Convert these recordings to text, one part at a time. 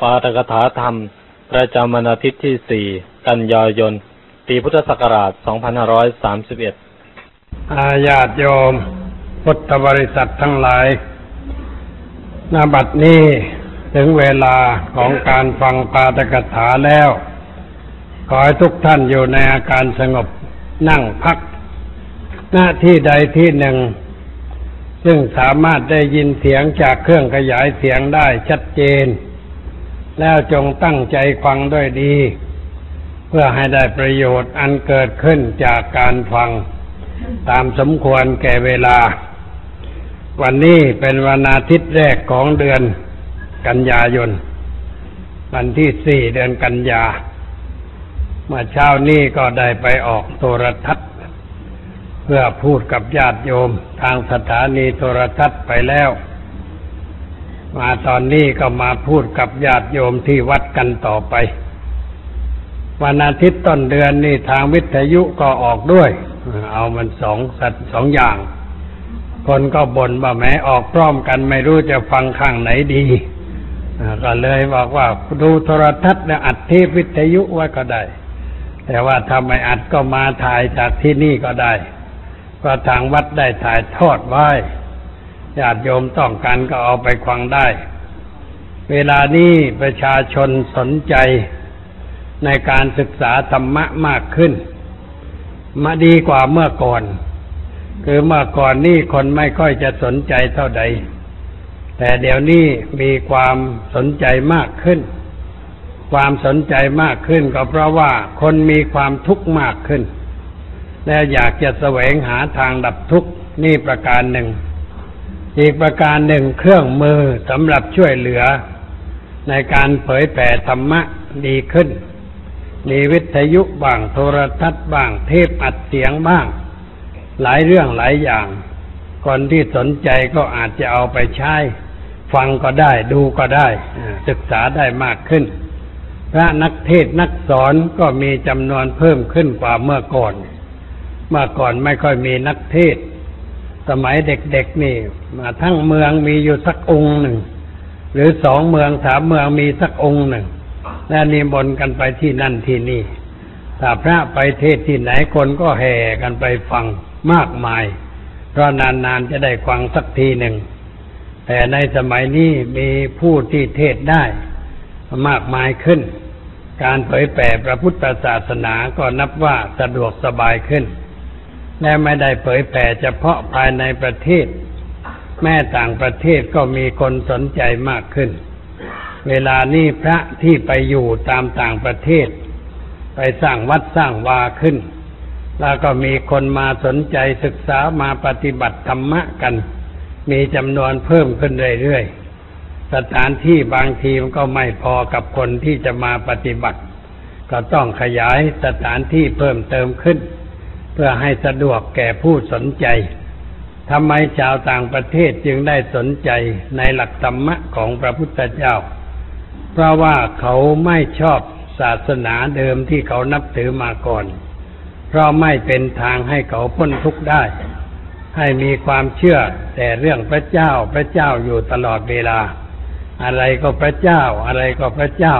ปาตกถาธรรม ประจำวันอาทิตย์ที่ 4 กันยายน ปีพุทธศักราช 2531 อาญาติโยม พุทธบริษัททั้งหลายนาบัดนี้ถึงเวลาของการฟังปาตกถาแล้ว ขอให้ทุกท่านอยู่ในอาการสงบนั่งพัก หน้าที่ใดที่หนึ่ง ซึ่งสามารถได้ยินเสียงจากเครื่องขยายเสียงได้ชัดเจน แล้วจงตั้งใจฟังด้วยดี เพื่อให้ได้ประโยชน์อันเกิดขึ้นจากการฟัง ตามสมควรแก่เวลา วันนี้เป็นวันอาทิตย์แรกของเดือนกันยายน วันที่สี่เดือนกันยา เมื่อเช้านี้ก็ได้ไปออกโทรทัศน์ เพื่อพูดกับญาติโยมทางสถานีโทรทัศน์ไปแล้ว มาตอนนี้ก็มาพูดกับญาติโยมที่วัดกันต่อไป วันอาทิตย์ต้นเดือนนี่ทางวิทยุก็ออกด้วย เอามันสองสัตว์สองอย่าง คนก็บ่นว่าแม้ออกพร้อมกันไม่รู้จะฟังข้างไหนดีก็เลยบอกว่าดูโทรทัศน์เนี่ยอัดเทปวิทยุไว้ก็ได้ แต่ว่าถ้าไม่อัดก็มาถ่ายจากที่นี่ก็ได้ ก็ทางวัดได้ถ่ายทอดไว้ ญาติโยมต้องการก็เอาไปฟังได้ เวลานี้ประชาชนสนใจในการศึกษาธรรมะมากขึ้น มาดีกว่าเมื่อก่อน คือเมื่อก่อนนี่คนไม่ค่อยจะสนใจเท่าใด แต่เดี๋ยวนี้มีความสนใจมากขึ้น ความสนใจมากขึ้นก็เพราะว่าคนมีความทุกข์มากขึ้น และอยากจะแสวงหาทางดับทุกข์นี่ประการหนึ่ง อีกประการหนึ่งเครื่องมือสำหรับช่วยเหลือ ในการเผยแผ่ธรรมะดีขึ้น มีวิทยุบ้างโทรทัศน์บ้างเทปอัดเสียงบ้าง หลายเรื่องหลายอย่าง คนที่สนใจก็อาจจะเอาไปใช้ ฟังก็ได้ดูก็ได้ศึกษาได้มากขึ้น พระนักเทศนักสอนก็มีจำนวนเพิ่มขึ้นกว่าเมื่อก่อน เมื่อก่อนไม่ค่อยมีนักเทศ สมัยเด็กๆนี่มาทั้งเมืองมีอยู่สักองค์หนึ่ง หรือสองเมืองสามเมืองมีสักองค์หนึ่งและนิมนต์กันไปที่นั่นที่นี่ถ้าพระไปเทศที่ไหนคนก็แห่กันไปฟังมากมาย เพราะนานๆจะได้ฟังสักทีหนึ่ง แต่ในสมัยนี้มีผู้ที่เทศได้มากมายขึ้น การเผยแผ่พระพุทธศาสนาก็นับว่าสะดวกสบายขึ้น และไม่ได้เผยแผ่เฉพาะภายในประเทศ แม่ต่างประเทศก็มีคนสนใจมากขึ้น เวลานี้พระที่ไปอยู่ตามต่างประเทศ ไปสร้างวัดสร้างวาขึ้น แล้วก็มีคนมาสนใจศึกษามาปฏิบัติธรรมะกัน มีจำนวนเพิ่มขึ้นเรื่อยๆ สถานที่บางทีมันก็ไม่พอกับคนที่จะมาปฏิบัติ ก็ต้องขยายสถานที่เพิ่มเติมขึ้น เพื่อให้สะดวกแก่ผู้สนใจทำไมชาวต่างประเทศจึงได้สนใจในหลักธรรมะของพระพุทธเจ้า เพราะว่าเขาไม่ชอบศาสนาเดิมที่เขานับถือมาก่อน เพราะไม่เป็นทางให้เขาพ้นทุกข์ได้ ให้มีความเชื่อแต่เรื่องพระเจ้าพระเจ้าอยู่ตลอดเวลา อะไรก็พระเจ้าอะไรก็พระเจ้า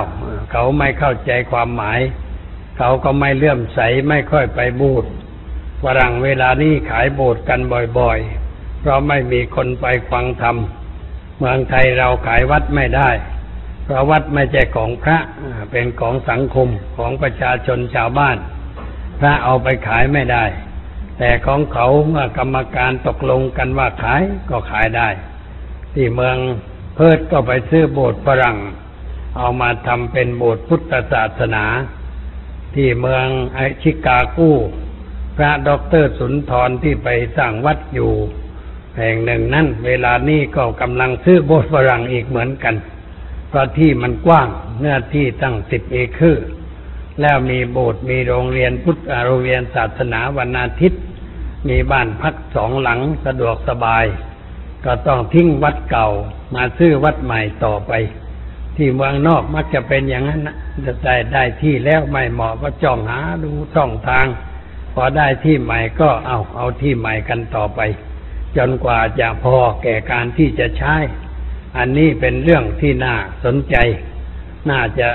เขาไม่เข้าใจความหมาย เขาก็ไม่เลื่อมใสไม่ค่อยไปบูช ฝรั่งเวลานี้ขายโบสถ์กันบ่อยๆ เพราะไม่มีคนไปฟังธรรม เมืองไทยเราขายวัดไม่ได้ เพราะวัดไม่ใช่ของพระ เป็นของสังคมของประชาชนชาวบ้าน พระเอาไปขายไม่ได้ แต่ของเขาเมื่อกรรมการตกลงกันว่าขายก็ขายได้ ที่เมืองเพิร์ดก็ไปซื้อโบสถ์ฝรั่ง เอามาทำเป็นโบสถ์พุทธศาสนา ที่เมืองไอชิกากู พระด็อกเตอร์สุนทรที่ไปสร้างวัดอยู่ แห่งหนึ่งนั่นเวลานี้ก็กำลังซื้อโบสถ์ฝรั่งอีกเหมือนกัน เพราะที่มันกว้างเนื้อที่ตั้งสิบเอเคอร์แล้วมีโบสถ์มีโรงเรียนพุทธโรงเรียนศาสนาวันอาทิตย์ มีบ้านพักสองหลังสะดวกสบาย ก็ต้องทิ้งวัดเก่ามาซื้อวัดใหม่ต่อไป ที่เมืองนอกมักจะเป็นอย่างนั้นนะจะได้ได้ที่แล้วไม่เหมาะก็จ้องหาดูช่องทาง พอได้ที่ใหม่ก็เอาเอาที่ใหม่กันต่อไป จนกว่าจะพอแก่การที่จะใช้ อันนี้เป็นเรื่องที่น่าสนใจ น่าจะ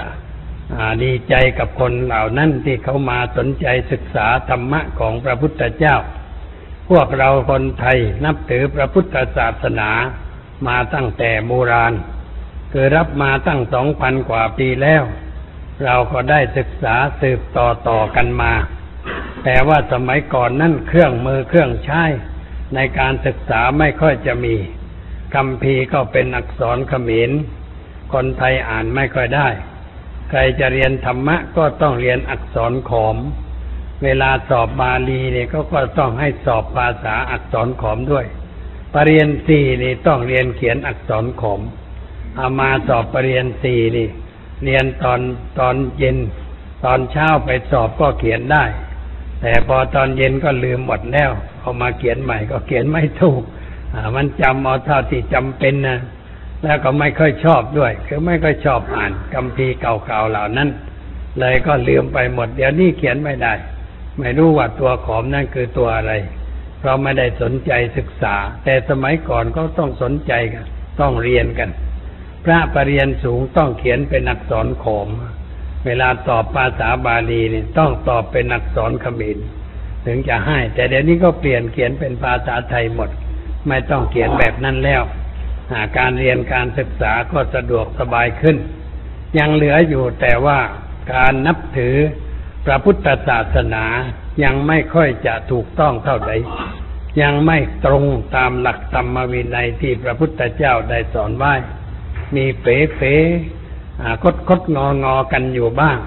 ดีใจกับคนเหล่านั้นที่เขามาสนใจศึกษาธรรมะของพระพุทธเจ้า พวกเราคนไทยนับถือพระพุทธศาสนามาตั้งแต่โบราณ คือรับมาตั้งสองพันกว่าปีแล้ว เราก็ได้ศึกษาสืบต่อต่อกันมา แต่ว่าสมัยก่อนนั่นเครื่องมือเครื่องใช้ในการศึกษาไม่ค่อยจะมีคำพีก็เป็นอักษรเขมร คนไทยอ่านไม่ค่อยได้ ใครจะเรียนธรรมะก็ต้องเรียนอักษรขอม เวลาสอบบาลีเนี่ยก็ก็ต้องให้สอบภาษาอักษรขอมด้วยปรริญญาสี่นี่ต้องเรียนเขียนอักษรขอมเอามาสอบปรริญญาสี่นี่ เรียนตอนตอนเย็น ตอนเช้าไปสอบก็เขียนได้ แต่พอตอนเย็นก็ลืมหมดแล้วเอามาเขียนใหม่ก็เขียนไม่ถูกมันจำเอาเท่าที่จำเป็นนะแล้วก็ไม่ค่อยชอบด้วย คือไม่ค่อยชอบอ่านคัมภีเก่าๆเหล่านั้น เลยก็ลืมไปหมด เดี๋ยวนี้เขียนไม่ได้ ไม่รู้ว่าตัวขอมนั่นคือตัวอะไร เพราะไม่ได้สนใจศึกษา แต่สมัยก่อนก็ต้องสนใจกันต้องเรียนกัน พระปรริญญาสูงต้องเขียนเป็นอักษรขอม เวลาตอบภาษาบาลีนี่ต้องตอบเป็นอักษรเขมรถึงจะให้ แต่เดี๋ยวนี้ก็เปลี่ยนเขียนเป็นภาษาไทยหมด ไม่ต้องเขียนแบบนั้นแล้วการเรียนการศึกษาก็สะดวกสบายขึ้น ยังเหลืออยู่แต่ว่าการนับถือพระพุทธศาสนายังไม่ค่อยจะถูกต้องเท่าใด ยังไม่ตรงตามหลักธรรมวินัยที่พระพุทธเจ้าได้สอนไว้ มีเป๋เป๋ คดคดงองอกันอยู่บ้าง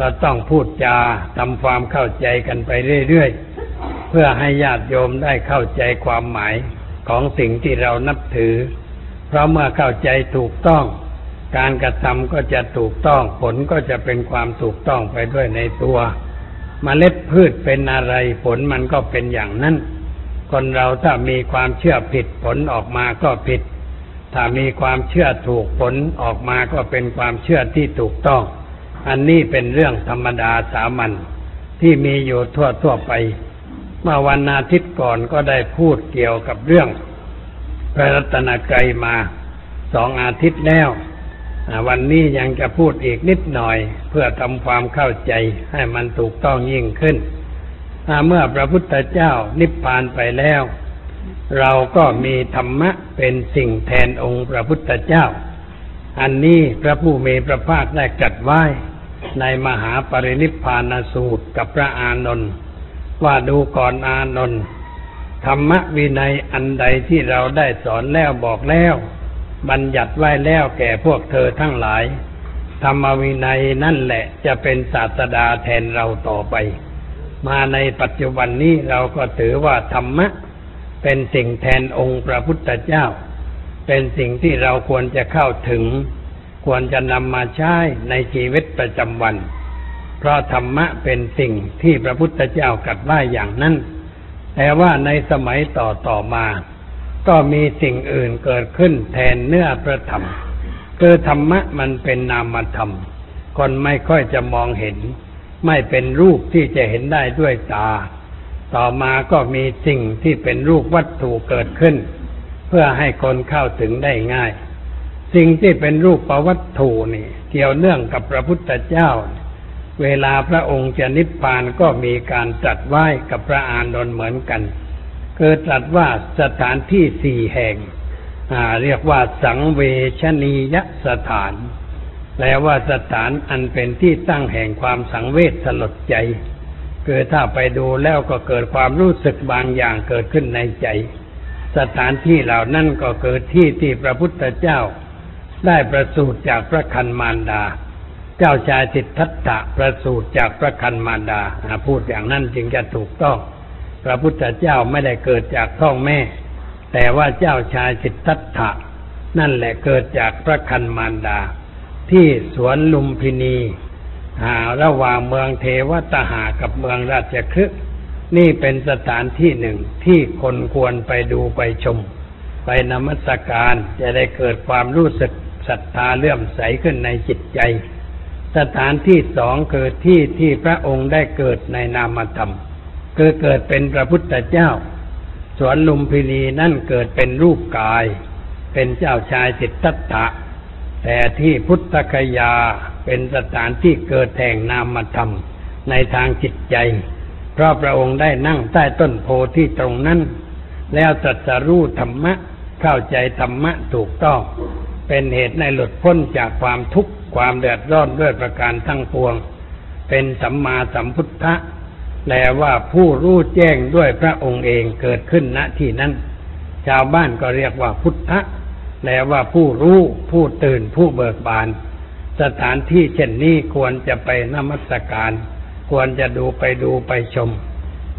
ก็ต้องพูดจาทำความเข้าใจกันไปเรื่อยๆ เพื่อให้ญาติโยมได้เข้าใจความหมายของสิ่งที่เรานับถือ เพราะเมื่อเข้าใจถูกต้อง การกระทำก็จะถูกต้อง ผลก็จะเป็นความถูกต้องไปด้วยในตัวมเมล็ดพืชเป็นอะไรผลมันก็เป็นอย่างนั้น คนเราถ้ามีความเชื่อผิดผลออกมาก็ผิด ถ้ามีความเชื่อถูกผลออกมาก็เป็นความเชื่อที่ถูกต้อง อันนี้เป็นเรื่องธรรมดาสามัญที่มีอยู่ทั่วทั่วไป เมื่อวันอาทิตย์ก่อนก็ได้พูดเกี่ยวกับเรื่อง พระรัตนกรัยมาสองอาทิตย์แล้ววันนี้ยังจะพูดอีกนิดหน่อย เพื่อทำความเข้าใจให้มันถูกต้องยิ่งขึ้นเมื่อพระพุทธเจ้านิพพานไปแล้ว เราก็มีธรรมะเป็นสิ่งแทนองค์พระพุทธเจ้า อันนี้พระผู้มีพระภาคได้จัดไว้ ในมหาปรินิพพานสูตรกับพระอานนท์ว่าดูก่อนอานนท์ธรรมวินัยอันใดที่เราได้สอนแล้วบอกแล้ว บัญญัติไว้แล้วแก่พวกเธอทั้งหลาย ธรรมวินัยนั่นแหละจะเป็นศาสดาแทนเราต่อไป มาในปัจจุบันนี้เราก็ถือว่าธรรมะ เป็นสิ่งแทนองค์พระพุทธเจ้า เป็นสิ่งที่เราควรจะเข้าถึง ควรจะนำมาใช้ในชีวิตประจำวัน เพราะธรรมะเป็นสิ่งที่พระพุทธเจ้ากัดว่าอย่างนั้น แต่ว่าในสมัยต่อต่อมา ก็มีสิ่งอื่นเกิดขึ้นแทนเนื้อพระธรรมคือธรรมะมันเป็นนามธรรม คนไม่ค่อยจะมองเห็น ไม่เป็นรูปที่จะเห็นได้ด้วยตา ต่อมาก็มีสิ่งที่เป็นรูปวัตถุเกิดขึ้น เพื่อให้คนเข้าถึงได้ง่าย สิ่งที่เป็นรูปประวัตถุนี่เกี่ยวเนื่องกับพระพุทธเจ้า เวลาพระองค์จะนิพพานก็มีการตรัสไหว้กับพระอานนท์เหมือนกันคือตรัสว่าสถานที่สี่แห่งเรียกว่าสังเวชนียสถาน แปลว่าสถานอันเป็นที่ตั้งแห่งความสังเวชสลดใจ คือถ้าไปดูแล้วก็เกิดความรู้สึกบางอย่างเกิดขึ้นในใจ สถานที่เหล่านั้นก็เกิดที่ที่พระพุทธเจ้า ได้ประสูติจากพระคันมารดา เจ้าชายสิทธัตถะประสูติจากพระคันมารดาพูดอย่างนั้นจึงจะถูกต้อง พระพุทธเจ้าไม่ได้เกิดจากท้องแม่ แต่ว่าเจ้าชายสิทธัตถะนั่นแหละเกิดจากพระคันมารดา ที่สวนลุมพินี ระหว่างเมืองเทวตหากับเมืองราชคฤห์นี่เป็นสถานที่หนึ่งที่คนควรไปดูไปชม ไปนมัสการจะได้เกิดความรู้สึกศรัทธาเลื่อมใสขึ้นในจิตใจ สถานที่สองเกิดที่ที่พระองค์ได้เกิดในนามธรรม คือเกิดเป็นพระพุทธเจ้า สวนลุมพินีนั่นเกิดเป็นรูปกาย เป็นเจ้าชายสิทธัตถะ แต่ที่พุทธคยาเป็นสถานที่เกิดแห่งนามธรรมในทางจิตใจ เพราะพระองค์ได้นั่งใต้ต้นโพที่ตรงนั้น แล้วตรัสรู้ธรรมะ เข้าใจธรรมะถูกต้อง เป็นเหตุในหลุดพ้นจากความทุกข์ความเดือดร้อนด้วยประการทั้งปวง เป็นสัมมาสัมพุทธะแปลว่าผู้รู้แจ้งด้วยพระองค์เองเกิดขึ้นณที่นั้น ชาวบ้านก็เรียกว่าพุทธะ แปลว่าผู้รู้ผู้ตื่นผู้เบิกบาน สถานที่เช่นนี้ควรจะไปนมัสการ ควรจะดูไปดูไปชม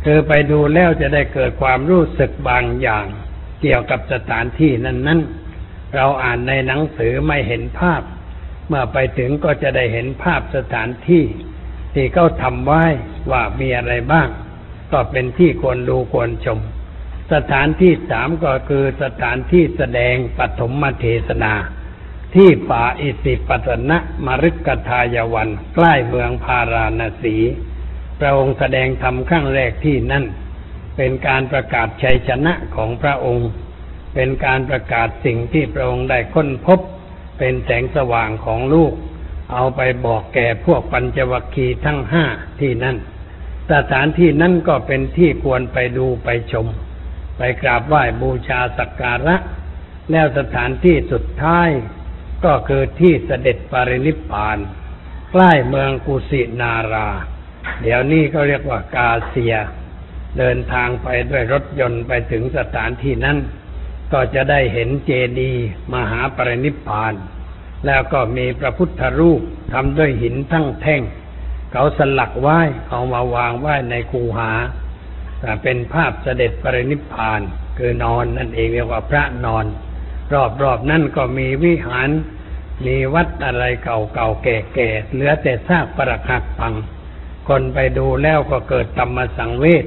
คือไปดูแล้วจะได้เกิดความรู้สึกบางอย่าง เกี่ยวกับสถานที่นั้น ๆ เราอ่านในหนังสือไม่เห็นภาพ เมื่อไปถึงก็จะได้เห็นภาพสถานที่ ที่เขาทำไว้ว่ามีอะไรบ้าง ก็เป็นที่ควรดูควรชม สถานที่สามก็คือสถานที่แสดงปฐมเทศนา ที่ป่าอิสิปตนะมฤกทายวัน ใกล้เมืองพาราณสีพระองค์แสดงธรรมครั้งแรกที่นั่น เป็นการประกาศชัยชนะของพระองค์ เป็นการประกาศสิ่งที่พระองค์ได้ค้นพบ เป็นแสงสว่างของลูก เอาไปบอกแก่พวกปัญจวัคคีย์ทั้งห้าที่นั่น สถานที่นั้นก็เป็นที่ควรไปดูไปชม ไปกราบไหว้บูชาสักการะ แล้วสถานที่สุดท้าย ก็คือที่เสด็จปรินิพพาน ใกล้เมืองกุสินารา เดี๋ยวนี้ก็เรียกว่ากาเซีย เดินทางไปด้วยรถยนต์ไปถึงสถานที่นั้น ก็จะได้เห็นเจดีย์มหาปรินิพพาน แล้วก็มีพระพุทธรูปทำด้วยหินทั้งแท่ง เขาสลักไหว้เอามาวางไหว้ในคูหา เป็นภาพเสด็จปรินิพพาน คือนอนนั่นเองเรียกว่าพระนอน รอบๆนั่นก็มีวิหาร มีวัดอะไรเก่าๆแก่ๆเหลือแต่ซากปรักหักพัง คนไปดูแล้วก็เกิดธรรมสังเวช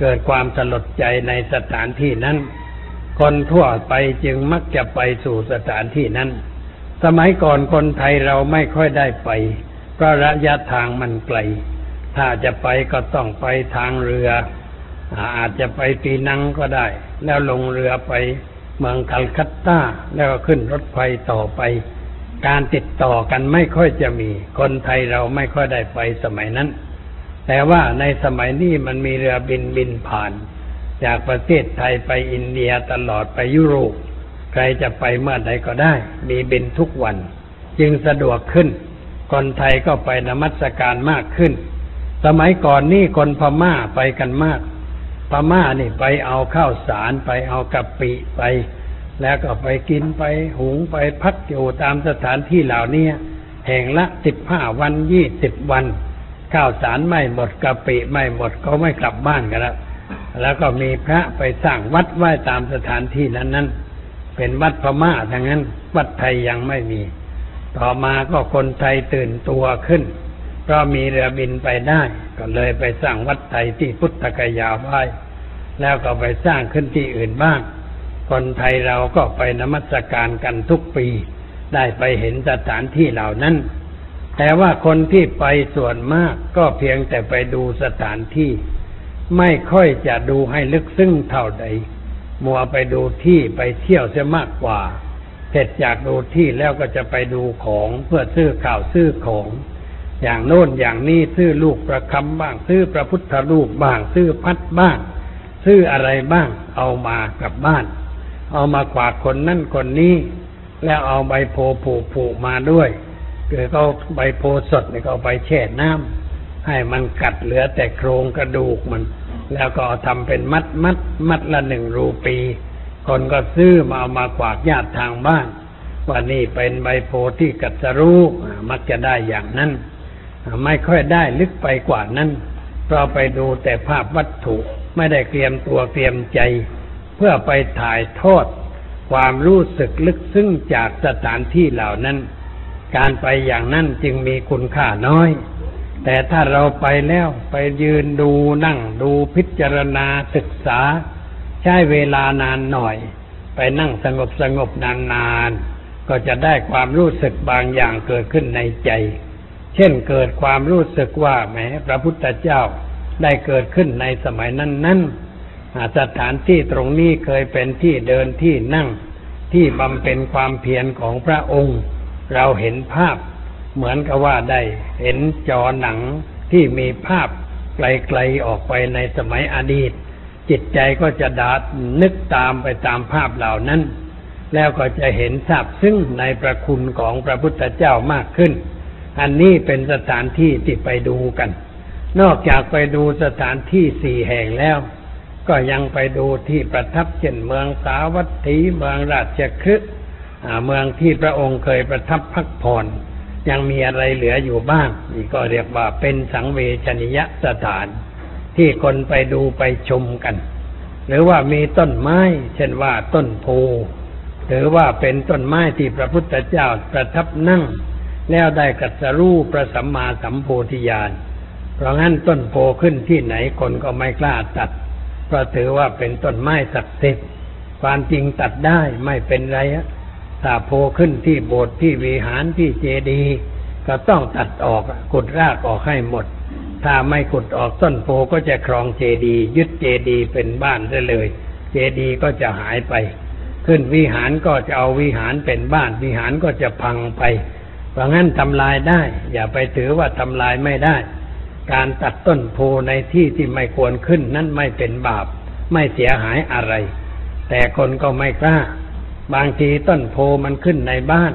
เกิดความสลดใจในสถานที่นั้น คนทั่วไปจึงมักจะไปสู่สถานที่นั้น สมัยก่อนคนไทยเราไม่ค่อยได้ไป เพราะระยะทางมันไกล ถ้าจะไปก็ต้องไปทางเรือ อาจจะไปปีนังก็ได้ แล้วลงเรือไปเมืองคัลคัตตาแล้วก็ขึ้นรถไฟต่อไป การติดต่อกันไม่ค่อยจะมี คนไทยเราไม่ค่อยได้ไปสมัยนั้น แต่ว่าในสมัยนี้มันมีเรือบินบินผ่าน จากประเทศไทยไปอินเดียตลอดไปยุโรปใครจะไปเมื่อใดก็ได้ มีบินทุกวัน จึงสะดวกขึ้น คนไทยก็ไปนมัสการมากขึ้น สมัยก่อนนี่คนพม่าไปกันมาก พม่านี่ไปเอาข้าวสารไปเอากะปิไป แล้วก็ไปกินไปหุงไปพักอยู่ตามสถานที่เหล่านี้แห่งละสิบห้าวันยี่สิบวัน ข้าวสารไม่หมดกะปิไม่หมดเขาไม่กลับบ้านกันแล้วแล้วก็มีพระไปสร้างวัดไหว้ตามสถานที่นั้นนั้นเป็นวัดพม่าทั้งนั้น วัดไทยยังไม่มี ต่อมาก็คนไทยตื่นตัวขึ้นเพราะมีเรือบินไปได้ ก็เลยไปสร้างวัดไทยที่พุทธกยาไว้ แล้วก็ไปสร้างขึ้นที่อื่นบ้าง คนไทยเราก็ไปนมัสการกันทุกปี ได้ไปเห็นสถานที่เหล่านั้น แต่ว่าคนที่ไปส่วนมากก็เพียงแต่ไปดูสถานที่ ไม่ค่อยจะดูให้ลึกซึ้งเท่าใด มัวไปดูที่ไปเที่ยวเสียมากกว่า เสร็จจากดูที่แล้วก็จะไปดูของเพื่อซื้อข่าวซื้อของ อย่างโน้นอย่างนี้ซื้อลูกประคำบ้าง ซื้อพระพุทธรูปบ้าง ซื้อพัดบ้าง ซื้ออะไรบ้าง เอามากลับบ้าน เอามาขวากคนนั่นคนนี้ แล้วเอาใบโพผูกผูกมาด้วยคือเขาใบโพสดเนี่ยก็เอาไปแช่น้ำให้มันกัดเหลือแต่โครงกระดูกมัน แล้วก็ทำเป็นมัดมัดมัดละหนึ่งรูปี คนก็ซื้อมาเอามาขวากญาติทางบ้านว่านี่เป็นใบโพที่กัดสรู้มักจะได้อย่างนั้น ไม่ค่อยได้ลึกไปกว่านั้นเพราไปดูแต่ภาพวัตถุไม่ได้เตรียมตัวเตรียมใจ เพื่อไปถ่ายทอดความรู้สึกลึกซึ้งจากสถานที่เหล่านั้น การไปอย่างนั้นจึงมีคุณค่าน้อย แต่ถ้าเราไปแล้วไปยืนดูนั่งดูพิจารณาศึกษา ใช้เวลานานหน่อย ไปนั่งสงบสงบนานๆ ก็จะได้ความรู้สึกบางอย่างเกิดขึ้นในใจ เช่นเกิดความรู้สึกว่าแหมพระพุทธเจ้าได้เกิดขึ้นในสมัยนั้นนั้นสถานที่ตรงนี้เคยเป็นที่เดินที่นั่ง ที่บำเพ็ญความเพียรของพระองค์ เราเห็นภาพ เหมือนกับว่าได้เห็นจอหนังที่มีภาพไกลๆออกไปในสมัยอดีต จิตใจก็จะดาดนึกตามไปตามภาพเหล่านั้น แล้วก็จะเห็นทราบซึ่งในประคุณของพระพุทธเจ้ามากขึ้น อันนี้เป็นสถานที่ที่ไปดูกัน นอกจากไปดูสถานที่สี่แห่งแล้ว ก็ยังไปดูที่ประทับเช่นเมืองสาวัตถีเมืองราชคฤห์เมืองที่พระองค์เคยประทับพักผ่อนยังมีอะไรเหลืออยู่บ้างนี่ก็เรียกว่าเป็นสังเวชนิยสถาน ที่คนไปดูไปชมกัน หรือว่ามีต้นไม้ เช่นว่าต้นโพหรือว่าเป็นต้นไม้ที่พระพุทธเจ้าประทับนั่ง แล้วได้กัสรู้ประสัมมาสัมโพธิญาณ เพราะงั้นต้นโพขึ้นที่ไหนคนก็ไม่กล้าตัด เพราะถือว่าเป็นต้นไม้ศักดิ์สิทธิ์ความจริงตัดได้ไม่เป็นไรถ้าโพขึ้นที่โบสถ์ที่วิหารที่เจดีย์ก็ต้องตัดออกขุดรากออกให้หมด ถ้าไม่ขุดออกต้นโพก็จะครองเจดีย์ยึดเจดีย์เป็นบ้านได้เลย เจดีย์ก็จะหายไป ขึ้นวิหารก็จะเอาวิหารเป็นบ้านวิหารก็จะพังไป เพราะงั้นทำลายได้ อย่าไปถือว่าทำลายไม่ได้ การตัดต้นโพในที่ที่ไม่ควรขึ้นนั้นไม่เป็นบาป ไม่เสียหายอะไร แต่คนก็ไม่กล้า บางทีต้นโพมันขึ้นในบ้าน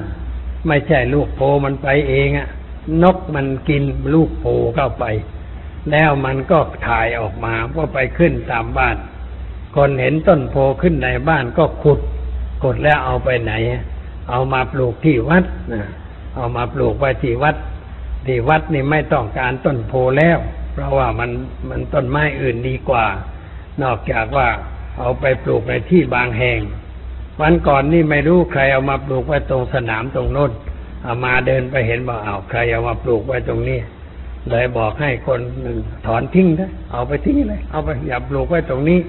ไม่ใช่ลูกโพมันไปเองอะนกมันกินลูกโพเข้าไป แล้วมันก็ถ่ายออกมาว่าไปขึ้นตามบ้าน คนเห็นต้นโพขึ้นในบ้านก็ขุดขุดแล้วเอาไปไหน เอามาปลูกที่วัดนะ เอามาปลูกไว้ที่วัดที่วัดนี่ไม่ต้องการต้นโพแล้ว เพราะว่ามันมันต้นไม้อื่นดีกว่า นอกจากว่าเอาไปปลูกในที่บางแห่ง วันก่อนนี่ไม่รู้ใครเอามาปลูกไว้ตรงสนามตรงโน้นเอามาเดินไปเห็นบอกเอาใครเอามาปลูกไว้ตรงนี้เลยบอกให้คนหนึ่งถอนทิ้งนะเอาไปทิ้งเลย เอาไปอย่าปลูกไว้ตรงนี้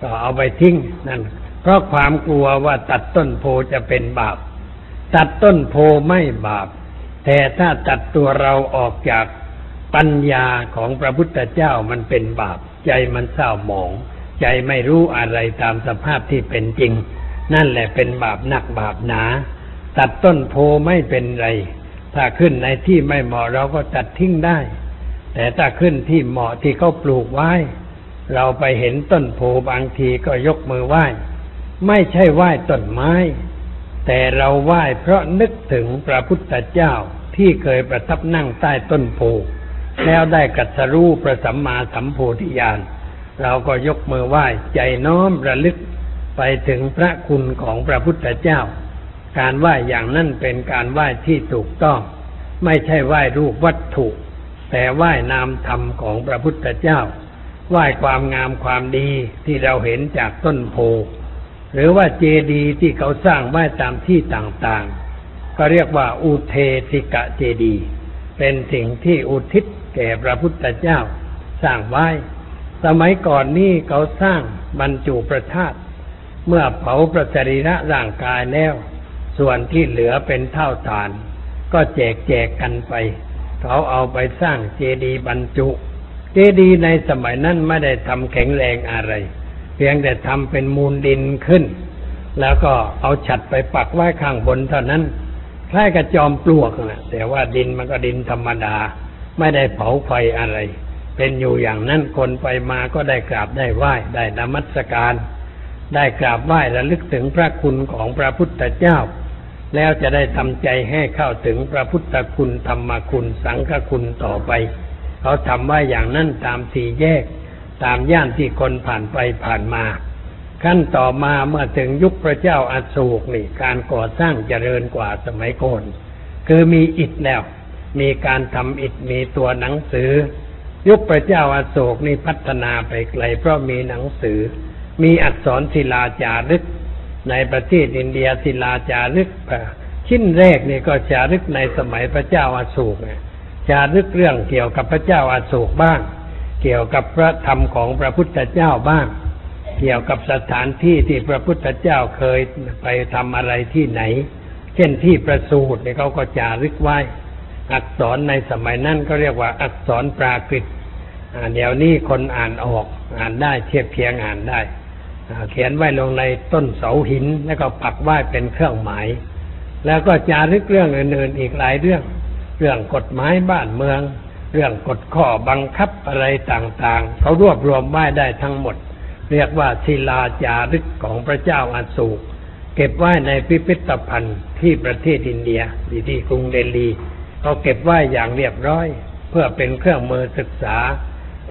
ก็เอาไปทิ้งนั่นเพราะความกลัวว่าตัดต้นโพจะเป็นบาป ตัดต้นโพไม่บาป แต่ถ้าตัดตัวเราออกจากปัญญาของพระพุทธเจ้ามันเป็นบาป ใจมันเศร้าหมอง ใจไม่รู้อะไรตามสภาพที่เป็นจริง นั่นแหละเป็นบาปหนักบาปหนา ตัดต้นโพไม่เป็นไร ถ้าขึ้นในที่ไม่เหมาะเราก็ตัดทิ้งได้ แต่ถ้าขึ้นที่เหมาะที่เขาปลูกไว้ เราไปเห็นต้นโพบางทีก็ยกมือไหว้ ไม่ใช่ไหว้ต้นไม้ แต่เราไหว้เพราะนึกถึงพระพุทธเจ้าที่เคยประทับนั่งใต้ต้นโพแล้วได้กัสรู้ประสัมมาสัมโพธิญาณเราก็ยกมือไหว้ใจน้อมระลึกไปถึงพระคุณของพระพุทธเจ้า การไหว้อย่างนั้นเป็นการไหว้ที่ถูกต้อง ไม่ใช่ไหว้รูปวัตถุ แต่ไหว้นามธรรมของพระพุทธเจ้า ไหว้ความงามความดีที่เราเห็นจากต้นโพ หรือว่าเจดีย์ที่เขาสร้างไว้ตามที่ต่างๆ ก็เรียกว่าอุเทสิกะเจดีย์เป็นสิ่งที่อุทิศแก่พระพุทธเจ้าสร้างไว้ สมัยก่อนนี้เขาสร้างบรรจุประทาตเมื่อเผาประจริระร่างกายแล้ว ส่วนที่เหลือเป็นเท่าฐาน ก็แจกแจกกันไป เขาเอาไปสร้างเจดีย์บรรจุ เจดีย์ในสมัยนั้นไม่ได้ทำแข็งแรงอะไร พียงแต่ทำเป็นมูลดินขึ้น แล้วก็เอาฉัดไปปักไว้ข้างบนเท่านั้นคล้ายกับจอมปลวกนะแต่ว่าดินมันก็ดินธรรมดา ไม่ได้เผาไฟอะไร เป็นอยู่อย่างนั้นคนไปมาก็ได้กราบได้ไหว้ได้นมัสการ ได้กราบไหว้ระลึกถึงพระคุณของพระพุทธเจ้า แล้วจะได้ทำใจให้เข้าถึงพระพุทธคุณธรรมคุณสังฆคุณต่อไป เขาทำว่าอย่างนั้นตามสี่แยก ตามย่านที่คนผ่านไปผ่านมา ขั้นต่อมาเมื่อถึงยุคพระเจ้าอาโศกนี่การก่อสร้างเจริญกว่าสมัยก่อนคือมีอิฐแล้ว มีการทำอิฐมีตัวหนังสือ ยุคพระเจ้าอาโศกนี่พัฒนาไปไกลเพราะมีหนังสือ มีอักษรศิลาจารึก ในประเทศอินเดียศิลาจารึกชิ้นแรกนี่ก็จารึกในสมัยพระเจ้าอาโศกจารึกเรื่องเกี่ยวกับพระเจ้าอาโศกบ้าง เกี่ยวกับพระธรรมของพระพุทธเจ้าบ้าง เกี่ยวกับสถานที่ที่พระพุทธเจ้าเคยไปทำอะไรที่ไหน เช่นที่ประสูติเนี่ยเขาก็จารึกไว้ อักษรในสมัยนั้นก็เรียกว่าอักษรปรากฤตเดี๋ยวนี้คนอ่านออกอ่านได้เทียบเคียงอ่านได้เขียนไว้ลงในต้นเสาหิน แล้วก็ปักไว้เป็นเครื่องหมาย แล้วก็จารึกเรื่องอื่นๆอีกหลายเรื่อง เรื่องกฎหมายบ้านเมือง เรื่องกฎข้อบังคับอะไรต่างๆ เขารวบรวมไว้ได้ทั้งหมด เรียกว่าศิลาจารึกของพระเจ้าอาสูกเก็บไว้ในพิพิธภัณฑ์ที่ประเทศอินเดียที่กรุงเดลีเขาเก็บไว้อย่างเรียบร้อย เพื่อเป็นเครื่องมือศึกษา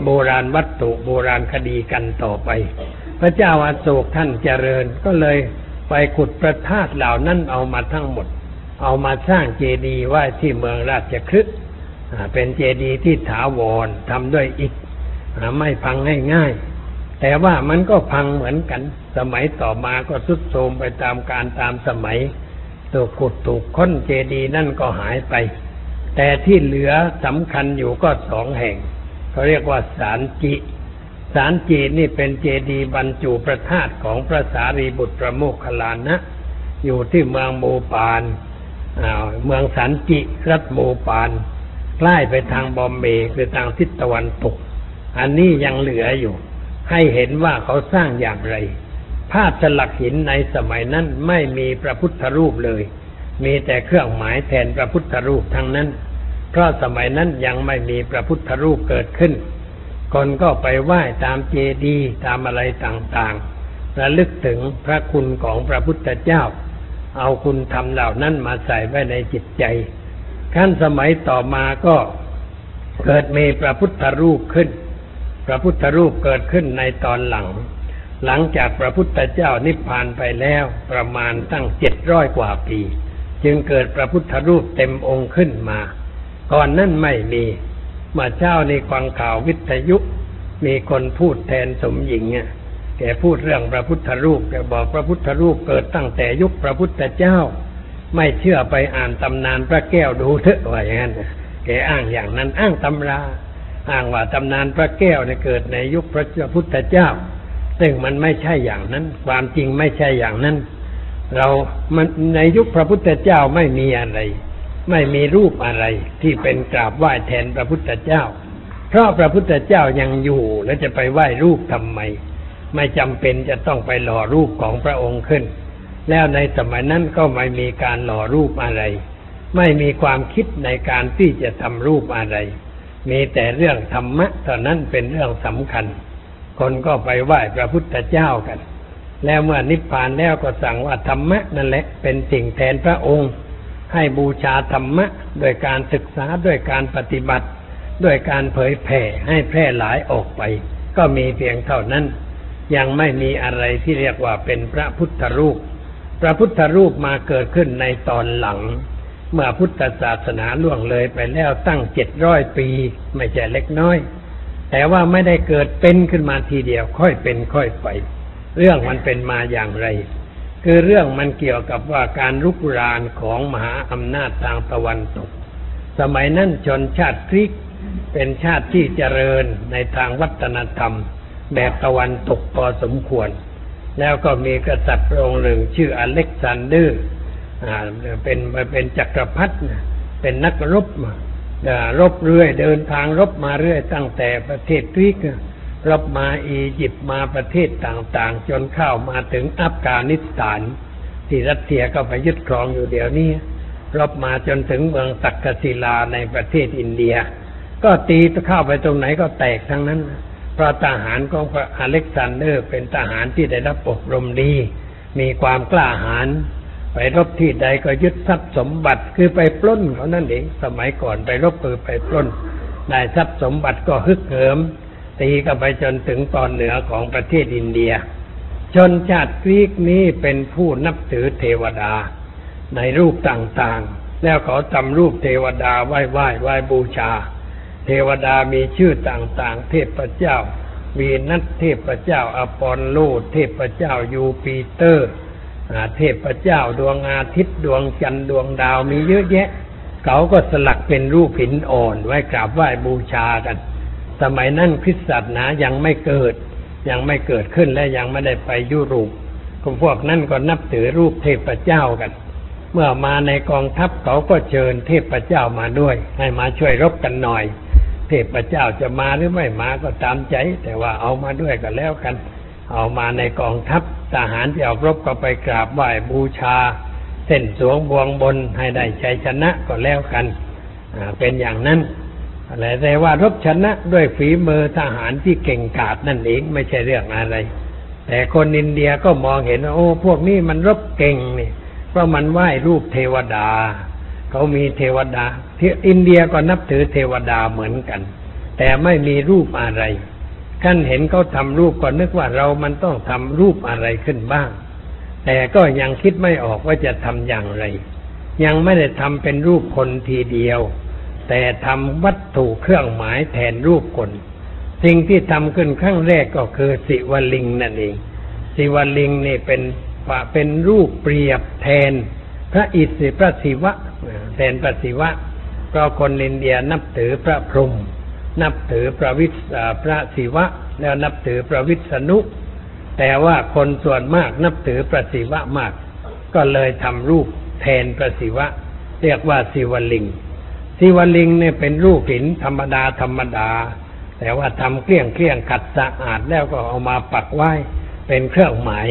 โบราณวัตถุโบราณคดีกันต่อไป พระเจ้าอาโศกท่านเจริญก็เลยไปขุดประทาตเหล่านั้นเอามาทั้งหมด เอามาสร้างเจดีย์ไว้ที่เมืองราชคฤห์ เป็นเจดีย์ที่ถาวรทำด้วยอิฐไม่พังง่ายๆแต่ว่ามันก็พังเหมือนกัน สมัยต่อมาก็สุดโทรมไปตามการตามสมัยถูกขุดถูกค้นเจดีย์นั่นก็หายไป แต่ที่เหลือสำคัญอยู่ก็สองแห่งเขาเรียกว่าสารจิสารจีนี่เป็นเจดีย์บรรจุพระธาตุของพระสารีบุตรประโมคคัลลานะ อยู่ที่เมืองโมปานเมืองสันจิรัฐโมปาน ใกล้ไปทางบอมเบย์คือทางทิศตะวันตก อันนี้ยังเหลืออยู่ ให้เห็นว่าเขาสร้างอย่างไร ภาพสลักหินในสมัยนั้นไม่มีพระพุทธรูปเลย มีแต่เครื่องหมายแทนพระพุทธรูปทั้งนั้น เพราะสมัยนั้นยังไม่มีพระพุทธรูปเกิดขึ้น คนก็ไปไหว้ตามเจดีย์ตามอะไรต่างๆ ระลึกถึงพระคุณของพระพุทธเจ้า เอาคุณธรรมเหล่านั้นมาใส่ไว้ในจิตใจ ขั้นสมัยต่อมาก็เกิดมีพระพุทธรูปขึ้น พระพุทธรูปเกิดขึ้นในตอนหลัง หลังจากพระพุทธเจ้านิพพานไปแล้วประมาณตั้งเจ็ดร้อยกว่าปี จึงเกิดพระพุทธรูปเต็มองค์ขึ้นมา ก่อนนั้นไม่มีมาเช้าในควังข่าววิทยุ มีคนพูดแทนสมหญิงเนี่ยแกพูดเรื่องพระพุทธรูปแกบอกพระพุทธรูปเกิดตั้งแต่ยุคพระพุทธเจ้า ไม่เชื่อไปอ่านตำนานพระแก้วดูเถอะว่าอย่างนั้นแกอ้างอย่างนั้นอ้างตำราอ้างว่าตำนานพระแก้วเนี่ยเกิดในยุคพระพุทธเจ้า ซึ่งมันไม่ใช่อย่างนั้น ความจริงไม่ใช่อย่างนั้น เรามันในยุคพระพุทธเจ้าไม่มีอะไร ไม่มีรูปอะไรที่เป็นกราบไหว้แทนพระพุทธเจ้า เพราะพระพุทธเจ้ายังอยู่แล้วจะไปไหว้รูปทำไม ไม่จำเป็นจะต้องไปหล่อรูปของพระองค์ขึ้น แล้วในสมัยนั้นก็ไม่มีการหล่อรูปอะไร ไม่มีความคิดในการที่จะทำรูปอะไร มีแต่เรื่องธรรมะเท่านั้นเป็นเรื่องสำคัญ คนก็ไปไหว้พระพุทธเจ้ากัน แล้วเมื่อนิพพานแล้วก็สั่งว่าธรรมะนั่นแหละเป็นสิ่งแทนพระองค์ ให้บูชาธรรมะโดยการศึกษาด้วยการปฏิบัติด้วยการเผยแผ่ให้แพร่หลายออกไป ก็มีเพียงเท่านั้น ยังไม่มีอะไรที่เรียกว่าเป็นพระพุทธรูป พระพุทธรูปมาเกิดขึ้นในตอนหลัง เมื่อพุทธศาสนาล่วงเลยไปแล้วตั้งเจ็ดร้อยปี ไม่ใช่เล็กน้อย แต่ว่าไม่ได้เกิดเป็นขึ้นมาทีเดียวค่อยเป็นค่อยไป เรื่องมันเป็นมาอย่างไร คือเรื่องมันเกี่ยวกับว่าการรุกรานของมหาอำนาจทางตะวันตก สมัยนั้นชนชาติกรีกเป็นชาติที่เจริญในทางวัฒนธรรม แบบตะวันตกพอสมควร แล้วก็มีกษัตริย์พระองค์หนึ่งชื่ออเล็กซานเดอร์เป็นเป็นจักรพรรดิเป็นนักรบรบเรื่อย เดินทางรบมาเรื่อย ตั้งแต่ประเทศกรีกรบมาอียิปต์มาประเทศต่างๆ จนเข้ามาถึงอัฟกานิสถาน ที่รัสเซียก็ไปยึดครองอยู่เดี๋ยวนี้รบมาจนถึงเมืองตักกศิลาในประเทศอินเดีย ก็ตีเข้าไปตรงไหนก็แตกทั้งนั้น พราะทหารของพระอเล็กซานเดอร์เป็นทหารที่ได้รับอบรมดี มีความกล้าหาญไปรบที่ใดก็ยึดทรัพย์สมบัติคือไปปล้นเขานั่นเองสมัยก่อนไปรบคือไปปล้นได้ทรัพย์สมบัติก็ฮึกเหิมตีกันไปจนถึงตอนเหนือของประเทศอินเดีย ชนชาติกรีกนี้เป็นผู้นับถือเทวดา ในรูปต่างๆ แล้วเขาทำรูปเทวดาไหว้ไหว้ไหว้บูชา เทวดามีชื่อต่างๆ เทพเจ้า วีนัสเทพเจ้าอพอลโลเทพเจ้ายูปีเตอร์เทพเจ้าดวงอาทิตย์ดวงจันทร์ดวงดาวมีเยอะแยะ เขาก็สลักเป็นรูปหินอ่อนไว้กราบไหว้บูชากัน สมัยนั้นคริสตศาสนายังไม่เกิด ยังไม่เกิดขึ้นและยังไม่ได้ไปยุโรปพวกนั้นก็นับถือรูปเทพเจ้ากัน เมื่อมาในกองทัพเขาก็เชิญเทพเจ้ามาด้วย ให้มาช่วยรบกันหน่อย เทพเจ้าจะมาหรือไม่มาก็ตามใจ แต่ว่าเอามาด้วยก็แล้วกัน เอามาในกองทัพทหารที่เอารบก็ไปกราบไหว้บูชา เส้นสวงบวงบนให้ได้ชัยชนะก็แล้วกันเป็นอย่างนั้นอะไรแต่ว่ารบชนะด้วยฝีมือทหารที่เก่งกาจนั่นเองไม่ใช่เรื่องอะไร แต่คนอินเดียก็มองเห็นว่าโอ้พวกนี้มันรบเก่งนี่เพราะมันไหว้รูปเทวดา เขามีเทวดาที่อินเดียก็นับถือเทวดาเหมือนกัน แต่ไม่มีรูปอะไรท่านเห็นเขาทำรูปก็นึกว่าเรามันต้องทำรูปอะไรขึ้นบ้าง แต่ก็ยังคิดไม่ออกว่าจะทำอย่างไร ยังไม่ได้ทำเป็นรูปคนทีเดียว แต่ทำวัตถุเครื่องหมายแทนรูปคน สิ่งที่ทำขึ้นครั้งแรกก็คือสิวลิงนั่นเอง สิวลิงนี่เป็นเป็นรูปเปรียบแทน พระอิศวรพระศิวะ แทนพระศิวะเพราะคนอินเดียนับถือพระพรหมนับถือพระวิษพระศิวะ แล้วนับถือพระวิษณุ แต่ว่าคนส่วนมากนับถือพระศิวะมาก ก็เลยทำรูปแทนพระศิวะ เรียกว่าศิวลิงศิวลิงเนี่ยเป็นรูปหินธรรมดาธรรมดา แต่ว่าทำเกลี้ยงเกลี้ยงขัดสะอาดแล้วก็เอามาปักไว้เป็นเครื่องหมาย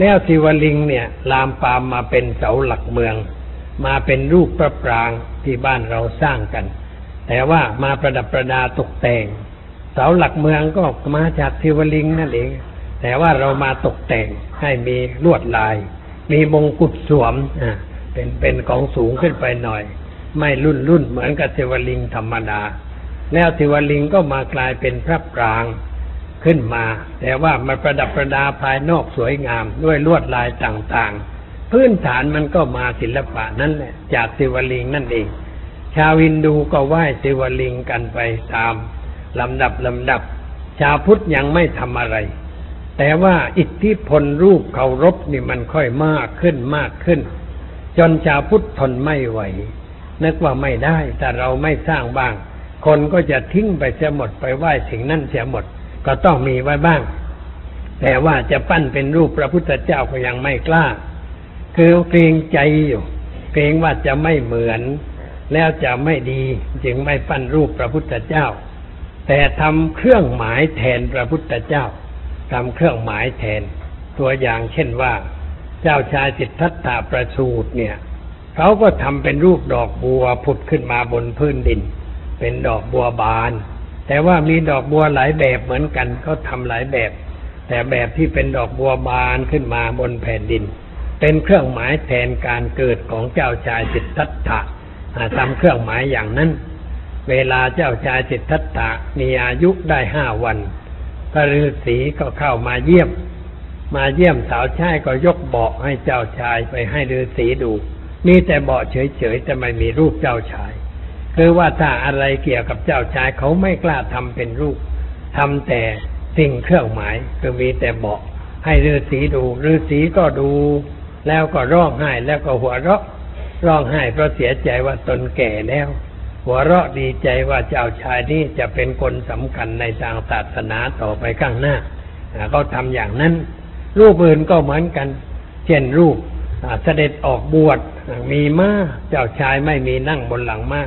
แล้วศิวลิงเนี่ย ลามปามมาเป็นเสาหลักเมือง มาเป็นรูปประปรางที่บ้านเราสร้างกัน แต่ว่ามาประดับประดาตกแต่ง เสาหลักเมืองก็มาจากศิวลิงนั่นเอง แต่ว่าเรามาตกแต่งให้มีลวดลาย มีมงกุฎสวมอ่าเป็นเป็นของสูงขึ้นไปหน่อย ไม่รุ่นรุ่นเหมือนกับศิวลิงธรรมดา แล้วศิวลิงก็มากลายเป็นพระปรางขึ้นมา แต่ว่ามันประดับประดาภายนอกสวยงามด้วยลวดลายต่างๆ พื้นฐานมันก็มาศิลปะนั่นแหละ จากศิวลิงนั่นเอง ชาววินดูก็ไหว้ศิวลิงกันไปตามลำดับลำดับ ชาวพุทธยังไม่ทำอะไร แต่ว่าอิทธิพลรูปเคารพนี่มันค่อยมากขึ้นมากขึ้น จนชาวพุทธทนไม่ไหว นึกว่าไม่ได้ แต่เราไม่สร้างบ้าง คนก็จะทิ้งไปเสียหมดไปไหว้สิ่งนั้นเสียหมด ก็ต้องมีไว้บ้าง แต่ว่าจะปั้นเป็นรูปพระพุทธเจ้าก็ยังไม่กล้า คือเกรงใจอยู่ เกรงว่าจะไม่เหมือน แล้วจะไม่ดีจึงไม่ปั้นรูปพระพุทธเจ้า แต่ทำเครื่องหมายแทนพระพุทธเจ้าทำเครื่องหมายแทน ตัวอย่างเช่นว่า เจ้าชายสิทธัตถะประสูตรเนี่ยเขาก็ทำเป็นรูปดอกบัวผุดขึ้นมาบนพื้นดิน เป็นดอกบัวบาน แต่ว่ามีดอกบัวหลายแบบเหมือนกันเขาทำหลายแบบ แต่แบบที่เป็นดอกบัวบานขึ้นมาบนแผ่นดิน เป็นเครื่องหมายแทนการเกิดของเจ้าชายสิทธัตถะทำเครื่องหมายอย่างนั้น เวลาเจ้าชายสิทธัตถะมีอายุได้ห้าวันพระฤาษีก็เข้ามาเยี่ยม มาเยี่ยมสาวชายก็ยกเบาะให้เจ้าชายไปให้ฤาษีดูมีแต่เบาะเฉยๆแต่ไม่มีรูปเจ้าชายคือว่าถ้าอะไรเกี่ยวกับเจ้าชายเขาไม่กล้าทำเป็นรูปทำแต่สิ่งเครื่องหมายคือมีแต่เบาะให้ฤาษีดูฤาษีก็ดู แล้วก็ร้องไห้แล้วก็หัวเราะร้องไห้เพราะเสียใจว่าตนแก่แล้ว หัวเราะดีใจว่าเจ้าชายนี่จะเป็นคนสำคัญในทางศาสนาต่อไปข้างหน้าเขาทำอย่างนั้น รูปอื่นก็เหมือนกัน เช่นรูปเสด็จออกบวชมีม้าเจ้าชายไม่มีนั่งบนหลังม้า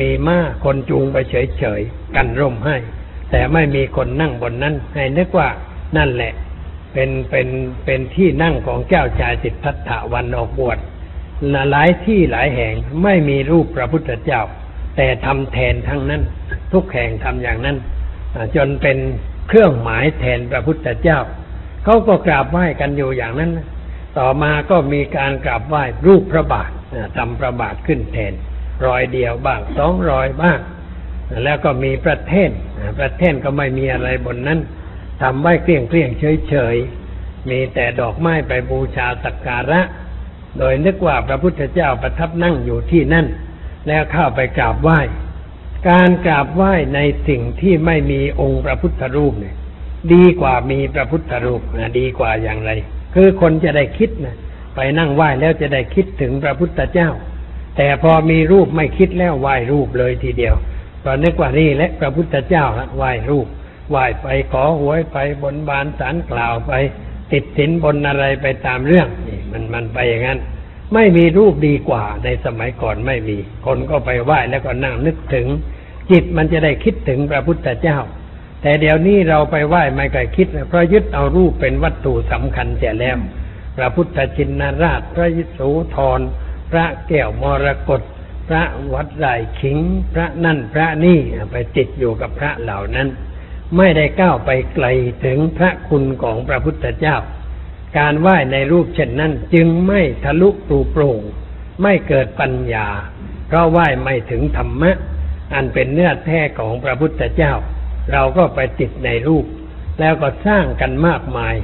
มีม้าคนจูงไปเฉยๆกันร่มให้ แต่ไม่มีคนนั่งบนนั้น ให้นึกว่านั่นแหละ เป็นเป็นเป็นที่นั่งของเจ้าชายสิทธัตถะวันออกบวชหลายที่หลายแห่งไม่มีรูปพระพุทธเจ้า แต่ทำแทนทั้งนั้น ทุกแห่งทำอย่างนั้นจนเป็นเครื่องหมายแทนพระพุทธเจ้าเขาก็กราบไหว้กันอยู่อย่างนั้น ต่อมาก็มีการกราบไหว้รูปพระบาททำพระบาทขึ้นแทนรอยเดียวบ้างสองรอยบ้าง แล้วก็มีประเทศประเทศก็ไม่มีอะไรบนนั้น ทำไว้เกลี้ยงเกลี้ยงเฉยเฉยมีแต่ดอกไม้ไปบูชาสักการะ โดยนึกว่าพระพุทธเจ้าประทับนั่งอยู่ที่นั่น แล้วเข้าไปกราบไหว้ การกราบไหว้ในสิ่งที่ไม่มีองค์พระพุทธรูปเนี่ย ดีกว่ามีพระพุทธรูปนะดีกว่าอย่างไร คือคนจะได้คิดนะไปนั่งไหว้แล้วจะได้คิดถึงพระพุทธเจ้า แต่พอมีรูปไม่คิดแล้วไหว้รูปเลยทีเดียวก็นึกว่านี่และพระพุทธเจ้าละไหว้รูป ไหว้ไปขอหวยไปบนบานสารกล่าวไป ติดสินบนอะไรไปตามเรื่องนี่มันมันไปอย่างนั้น ไม่มีรูปดีกว่าในสมัยก่อนไม่มี คนก็ไปไหว้แล้วก็นั่งนึกถึง จิตมันจะได้คิดถึงพระพุทธเจ้า แต่เดี๋ยวนี้เราไปไหว้ไม่เคยคิด เพราะยึดเอารูปเป็นวัตถุสำคัญเสียแล้วพระพุทธชินราช พระยิสูธรพระแก้วมรกตพระวัดไรขิง พระนั่นพระนี่ไปติดอยู่กับพระเหล่านั้น ไม่ได้ก้าวไปไกลถึงพระคุณของพระพุทธเจ้า การไหว้ในรูปเช่นนั้นจึงไม่ทะลุปรูโปร่ง ไม่เกิดปัญญา เพราะไหว้ไม่ถึงธรรมะ อันเป็นเนื้อแท้ของพระพุทธเจ้า เราก็ไปติดในรูป แล้วก็สร้างกันมากมาย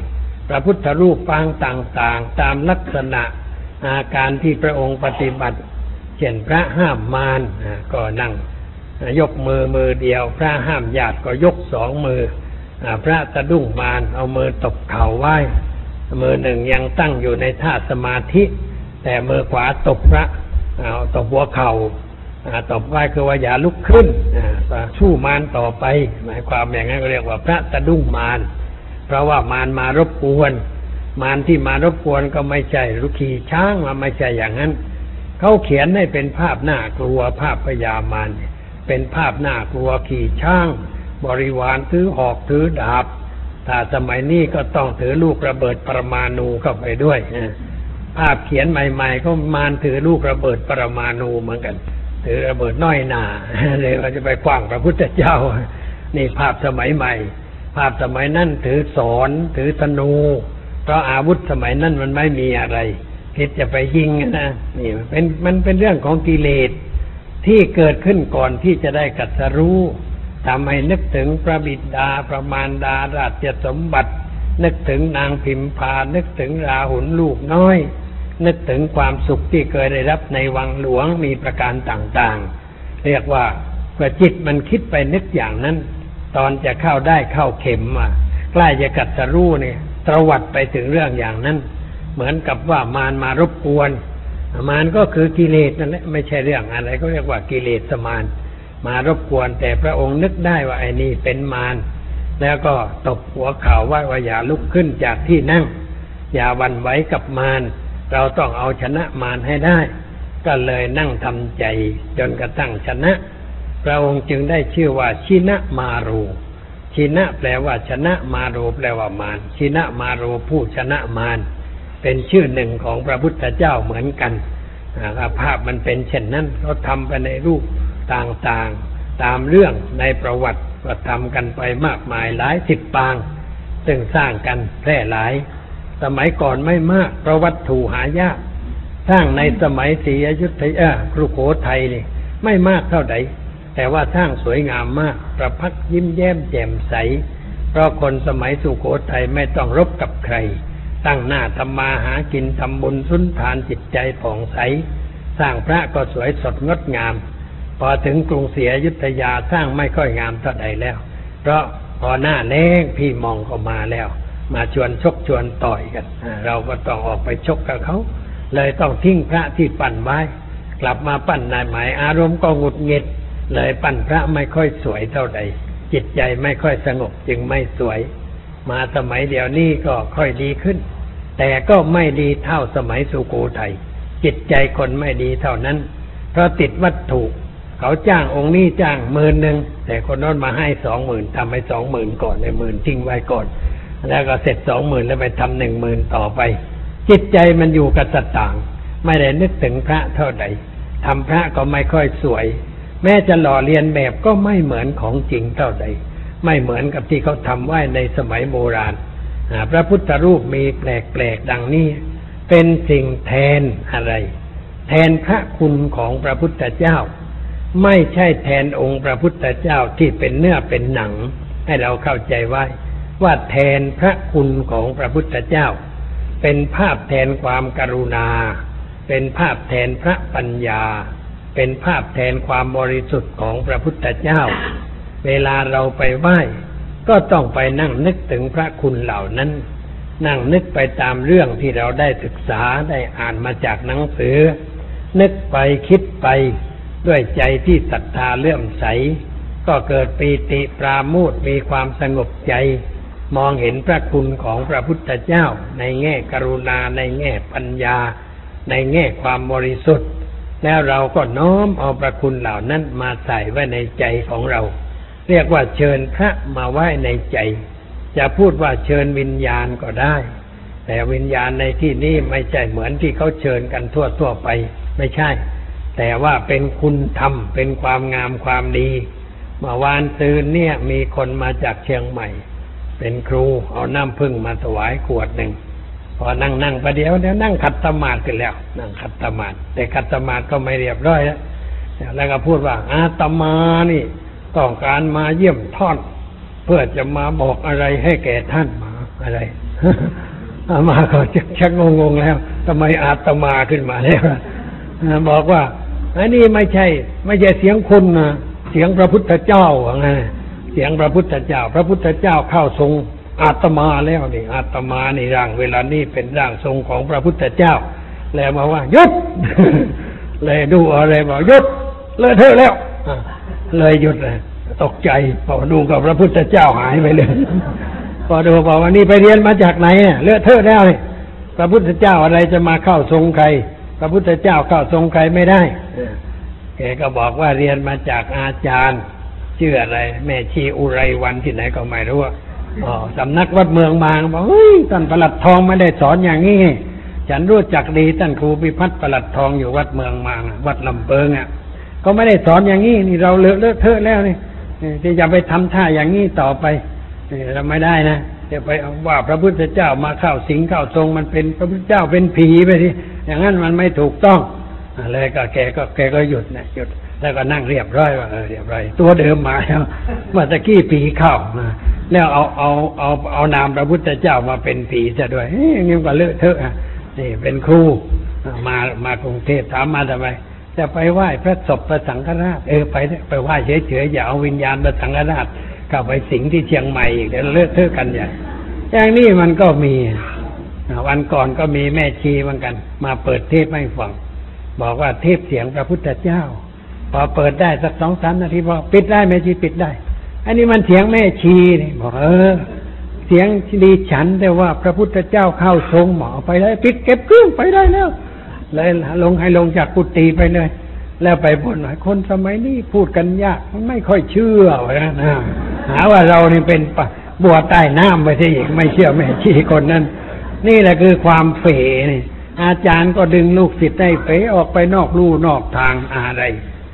พระพุทธรูปปางต่างๆ ตามลักษณะอาการที่พระองค์ปฏิบัติ เช่นพระห้ามมารก็นั่ง ยกมือมือเดียว พระห้ามญาติก็ยกสองมือพระสะดุ้งมารเอามือตบเข่าไหว้มือหนึ่งยังตั้งอยู่ในท่าสมาธิ แต่มือขวาตบพระเอาตบหัวเข่าตบไหว้คือว่าอย่าลุกขึ้นสู้มารต่อไป หมายความอย่างนั้นก็เรียกว่าพระสะดุ้งมารเพราะว่ามารมารบกวนมารที่มารบกวนก็ไม่ใช่ลุกขี่ช้างมาไม่ใช่อย่างนั้น เขาเขียนให้เป็นภาพหน้ากลัวภาพพยามารเป็นภาพหน้ากลัวขี่ช้าง บริวารถือหอกถือดาบถ้าสมัยนี้ก็ต้องถือลูกระเบิดปรมาณูเข้าไปด้วยภาพเขียนใหม่ ๆ ก็มารถือลูกระเบิดปรมาณูเหมือนกัน ถือระเบิดน้อยหนาเลยเราจะไปคว้างพระพุทธเจ้า นี่ภาพสมัยใหม่ ภาพสมัยนั้นถือสอนถือธนู เพราะอาวุธสมัยนั้นมันไม่มีอะไรคิดจะไปยิงนะนี่เป็นมันเป็นเรื่องของกิเลส ที่เกิดขึ้นก่อนที่จะได้กัตรู้ทำให้นึกถึงพระบิดาประมาณดาราชสมบัติ นึกถึงนางพิมพา นึกถึงราหุลลูกน้อย นึกถึงความสุขที่เคยได้รับในวังหลวงมีประการต่างๆ เรียกว่าเมื่อจิตมันคิดไปนึกอย่างนั้น ตอนจะเข้าได้เข้าเข็มอะใกล้จะกัดสรู้เนี่ยตรวัดไปถึงเรื่องอย่างนั้น เหมือนกับว่ามารมารบกวน มารก็คือกิเลสนั่นแหละไม่ใช่เรื่องอะไรก็เรียกว่ากิเลสมานมารบกวนแต่พระองค์นึกได้ว่าไอ้นี่เป็นมารแล้วก็ตบหัวเข่าว่าว่าอย่าลุกขึ้นจากที่นั่ง อย่าวันไหวกับมารเราต้องเอาชนะมารให้ได้ ก็เลยนั่งทำใจจนกระทั่งชนะ พระองค์จึงได้ชื่อว่าชินะมารูชินะแปลว่าชนะมารูแปลว่ามารชินะมารูผู้ชนะมาร เป็นชื่อหนึ่งของพระพุทธเจ้าเหมือนกันภาพมันเป็นเช่นนั้นเขาทำไปในรูปต่างๆ ตามเรื่องในประวัติก็ทำกันไปมากมายหลายสิบปาง ซึ่งสร้างกันแพร่หลาย สมัยก่อนไม่มากเพราะวัตถุหายาก สร้างในสมัยศรีอยุธยากรุโขทัยนี่ไม่มากเท่าใดแต่ว่าสร้างสวยงามมากประพักยิ้มแย้มแจ่มใส เพราะคนสมัยสุโขทัยไม่ต้องรบกับใคร ตั้งหน้าทำมาหากินทำบุญสุนทานจิตใจผ่องใส สร้างพระก็สวยสดงดงาม พอถึงกรุงศรีอยุธยาสร้างไม่ค่อยงามเท่าใดแล้ว เพราะพอหน้าแล้งพี่มองก็มาแล้ว มาชวนชกชวนต่อยกันเราก็ต้องออกไปชกกับเขา เลยต้องทิ้งพระที่ปั่นไว้ กลับมาปั้นนายหมายอารมณ์ก็หงุดหงิด เลยปั้นพระไม่ค่อยสวยเท่าใดจิตใจไม่ค่อยสงบจึงไม่สวย มาสมัยเดียวนี้ก็ค่อยดีขึ้น แต่ก็ไม่ดีเท่าสมัยสุโขทัยจิตใจคนไม่ดีเท่านั้น เพราะติดวัตถุเขาจ้างองค์นี้จ้างหมื่นหนึ่งแต่คนนั้นมาให้สองหมื่นทำไปสองหมื่นก่อนในหมื่นทิ้งไว้ก่อน แล้วก็เสร็จสองหมื่นแล้วไปทำหนึ่งหมื่นต่อไป จิตใจมันอยู่กับสตาง ไม่ได้นึกถึงพระเท่าใดทำพระก็ไม่ค่อยสวย แม้จะหล่อเรียนแบบก็ไม่เหมือนของจริงเท่าใด ไม่เหมือนกับที่เขาทำไว้ในสมัยโบราณ พระพุทธรูปมีแปลกๆดังนี้ เป็นสิ่งแทนอะไร แทนพระคุณของพระพุทธเจ้า ไม่ใช่แทนองค์พระพุทธเจ้าที่เป็นเนื้อเป็นหนัง ให้เราเข้าใจไว้ ว่าแทนพระคุณของพระพุทธเจ้า เป็นภาพแทนความกรุณา เป็นภาพแทนพระปัญญา เป็นภาพแทนความบริสุทธิ์ของพระพุทธเจ้า เวลาเราไปไหว้ ก็ต้องไปนั่งนึกถึงพระคุณเหล่านั้น นั่งนึกไปตามเรื่องที่เราได้ศึกษาได้อ่านมาจากหนังสือ นึกไปคิดไปด้วยใจที่ศรัทธาเลื่อมใส ก็เกิดปีติปราโมทมีความสงบใจ มองเห็นพระคุณของพระพุทธเจ้า ในแง่กรุณาในแง่ปัญญา ในแง่ความบริสุทธิ์ แล้วเราก็น้อมเอาพระคุณเหล่านั้นมาใส่ไว้ในใจของเรา เรียกว่าเชิญพระมาไหว้ในใจ จะพูดว่าเชิญวิญญาณก็ได้ แต่วิญญาณในที่นี้ไม่ใช่เหมือนที่เขาเชิญกันทั่วทั่วไป ไม่ใช่ แต่ว่าเป็นคุณธรรม เป็นความงามความดีเมื่อวานซืนเนี่ยมีคนมาจากเชียงใหม่ เป็นครูเอาน้ำพึ่งมาถวายขวดหนึ่งพอนั่งนั่งประเดี๋ยวเดี๋ยวนั่งขัดสมาธิกันแล้ว นั่งขัดสมาธิแต่ขัดสมาธิก็ไม่เรียบร้อยแล้วแล้วก็พูดว่าอาตมานี่ ต้องการมาเยี่ยมท่อน เพื่อจะมาบอกอะไรให้แก่ท่านมาอะไรอามาก็ชักงงๆแล้วทำไมอาตมาขึ้นมาแล้วบอกว่าอันนี้ไม่ใช่ ไม่ใช่เสียงคุณนะเสียงพระพุทธเจ้าไงเสียงพระพุทธเจ้า พระพุทธเจ้าเข้าทรงอาตมาแล้วนี่ อาตมาในร่างเวลานี้เป็นร่างทรงของพระพุทธเจ้า แล้วมาว่ายุดเลยดูอะไรบอกยุดเลยเธอแล้ว เลยหยุดเลยตกใจพอดูกับพระพุทธเจ้าหายไปเลย พอดูบอกว่านี่ไปเรียนมาจากไหนเนี่ยเลือดเธอแล้วนี่พระพุทธเจ้าอะไรจะมาเข้าทรงใคร พระพุทธเจ้าเข้าทรงใครไม่ได้แกก็บอกว่าเรียนมาจากอาจารย์ชื่ออะไร แม่ชีอุไรวันที่ไหนก็ไม่รู้อ๋อสำนักวัดเมืองมาบอกเฮ้ยท่านประหลัดทองไม่ได้สอนอย่างนี้ฉันรู้จักดีท่านครูพิพัฒน์ประหลัดทองอยู่วัดเมืองมาวัดลำเปิงอะ ก็ไม่ได้สอนอย่างนี้นี่เราเลอะเลอะเทอะแล้วนี่ที่จะไปทำท่าอย่างนี้ต่อไปเราไม่ได้นะจะไปว่าพระพุทธเจ้ามาเข้าสิงเข้าทรงมันเป็นพระพุทธเจ้าเป็นผีไปทีอย่างนั้นมันไม่ถูกต้องอะไรก็แกก็แกก็หยุดนะหยุดแล้วก็นั่งเรียบร้อยว่าเออเรียบร้อยตัวเดิมมาแล้วเมื่อตะกี้ผีเข้ามาแล้วเอาเอาเอาเอานามพระพุทธเจ้ามาเป็นผีซะด้วยเฮ้ยงี้ก็เลอะเทอะนี่เป็นครูมามากรุงเทพถามมาทำไม จะไปไหว้พระศพพระสังฆราชเออไปไปไหว้เฉยๆอย่าเอาวิญญาณพระสังฆราชเข้าไปสิงที่เชียงใหม่อีกเดี๋ยวเลอะเทอะกันอย่างอย่างนี้มันก็มีวันก่อนก็มีแม่ชีเหมือนกัน มาเปิดเทปให้ฟังบอกว่าเทปเสียงพระพุทธเจ้า พอเปิดได้สักสองสามนาทีพอปิดได้แม่ชีปิดได้ อันนี้มันเสียงแม่ชีนี่บอกเออ เสียงดีฉันแต่ว่าพระพุทธเจ้าเข้าทรงหมอไปได้ปิดเก็บเครื่องไปได้แล้ว เลยลงให้ลงจากกุฏิไปเลย แล้วไปบ่นหน่อยคนสมัยนี้พูดกันยากมันไม่ค่อยเชื่อนะนะหาว่าเรานี่เป็นบัวใต้น้ำไปที่อีกไม่เชื่อแม่ชีคนนั้น นี่แหละคือความเฝ่นี่อาจารย์ก็ดึงลูกศิษย์ได้เป๋ออกไปนอกลู่นอกทางอะไร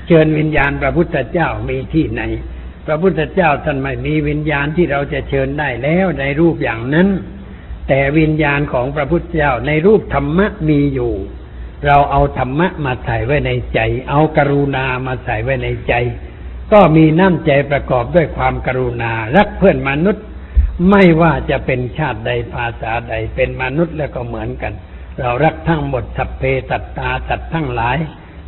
เชิญวิญญาณพระพุทธเจ้ามีที่ไหน พระพุทธเจ้าท่านไม่มีวิญญาณที่เราจะเชิญได้แล้วในรูปอย่างนั้น แต่วิญญาณของพระพุทธเจ้าในรูปธรรมะมีอยู่ เราเอาธรรมะมาใส่ไว้ในใจ เอากรุณามาใส่ไว้ในใจ ก็มีน้ำใจประกอบด้วยความกรุณา รักเพื่อนมนุษย์ ไม่ว่าจะเป็นชาติใดภาษาใด เป็นมนุษย์แล้วก็เหมือนกัน เรารักทั้งหมดสัพเพสัตตาสัตว์ทั้งหลาย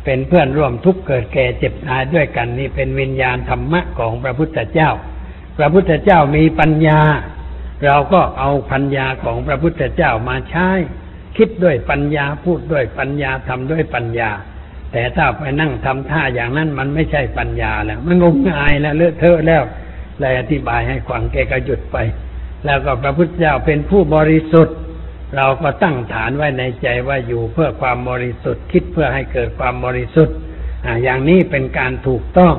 เป็นเพื่อนร่วมทุกข์เกิดแก่เจ็บตายด้วยกันนี่เป็นวิญญาณธรรมะของพระพุทธเจ้า พระพุทธเจ้ามีปัญญา เราก็เอาปัญญาของพระพุทธเจ้ามาใช้ คิดด้วยปัญญาพูดด้วยปัญญาทำด้วยปัญญา แต่ถ้าไปนั่งทำท่าอย่างนั้นมันไม่ใช่ปัญญาแล้ว มันงมงายแล้วเลอะเทอะแล้วเลยอธิบายให้ฟังแกก็หยุดไป แล้วก็พระพุทธเจ้าเป็นผู้บริสุทธิ์ เราก็ตั้งฐานไว้ในใจว่าอยู่เพื่อความบริสุทธิ์คิดเพื่อให้เกิดความบริสุทธิ์อย่างนี้เป็นการถูกต้อง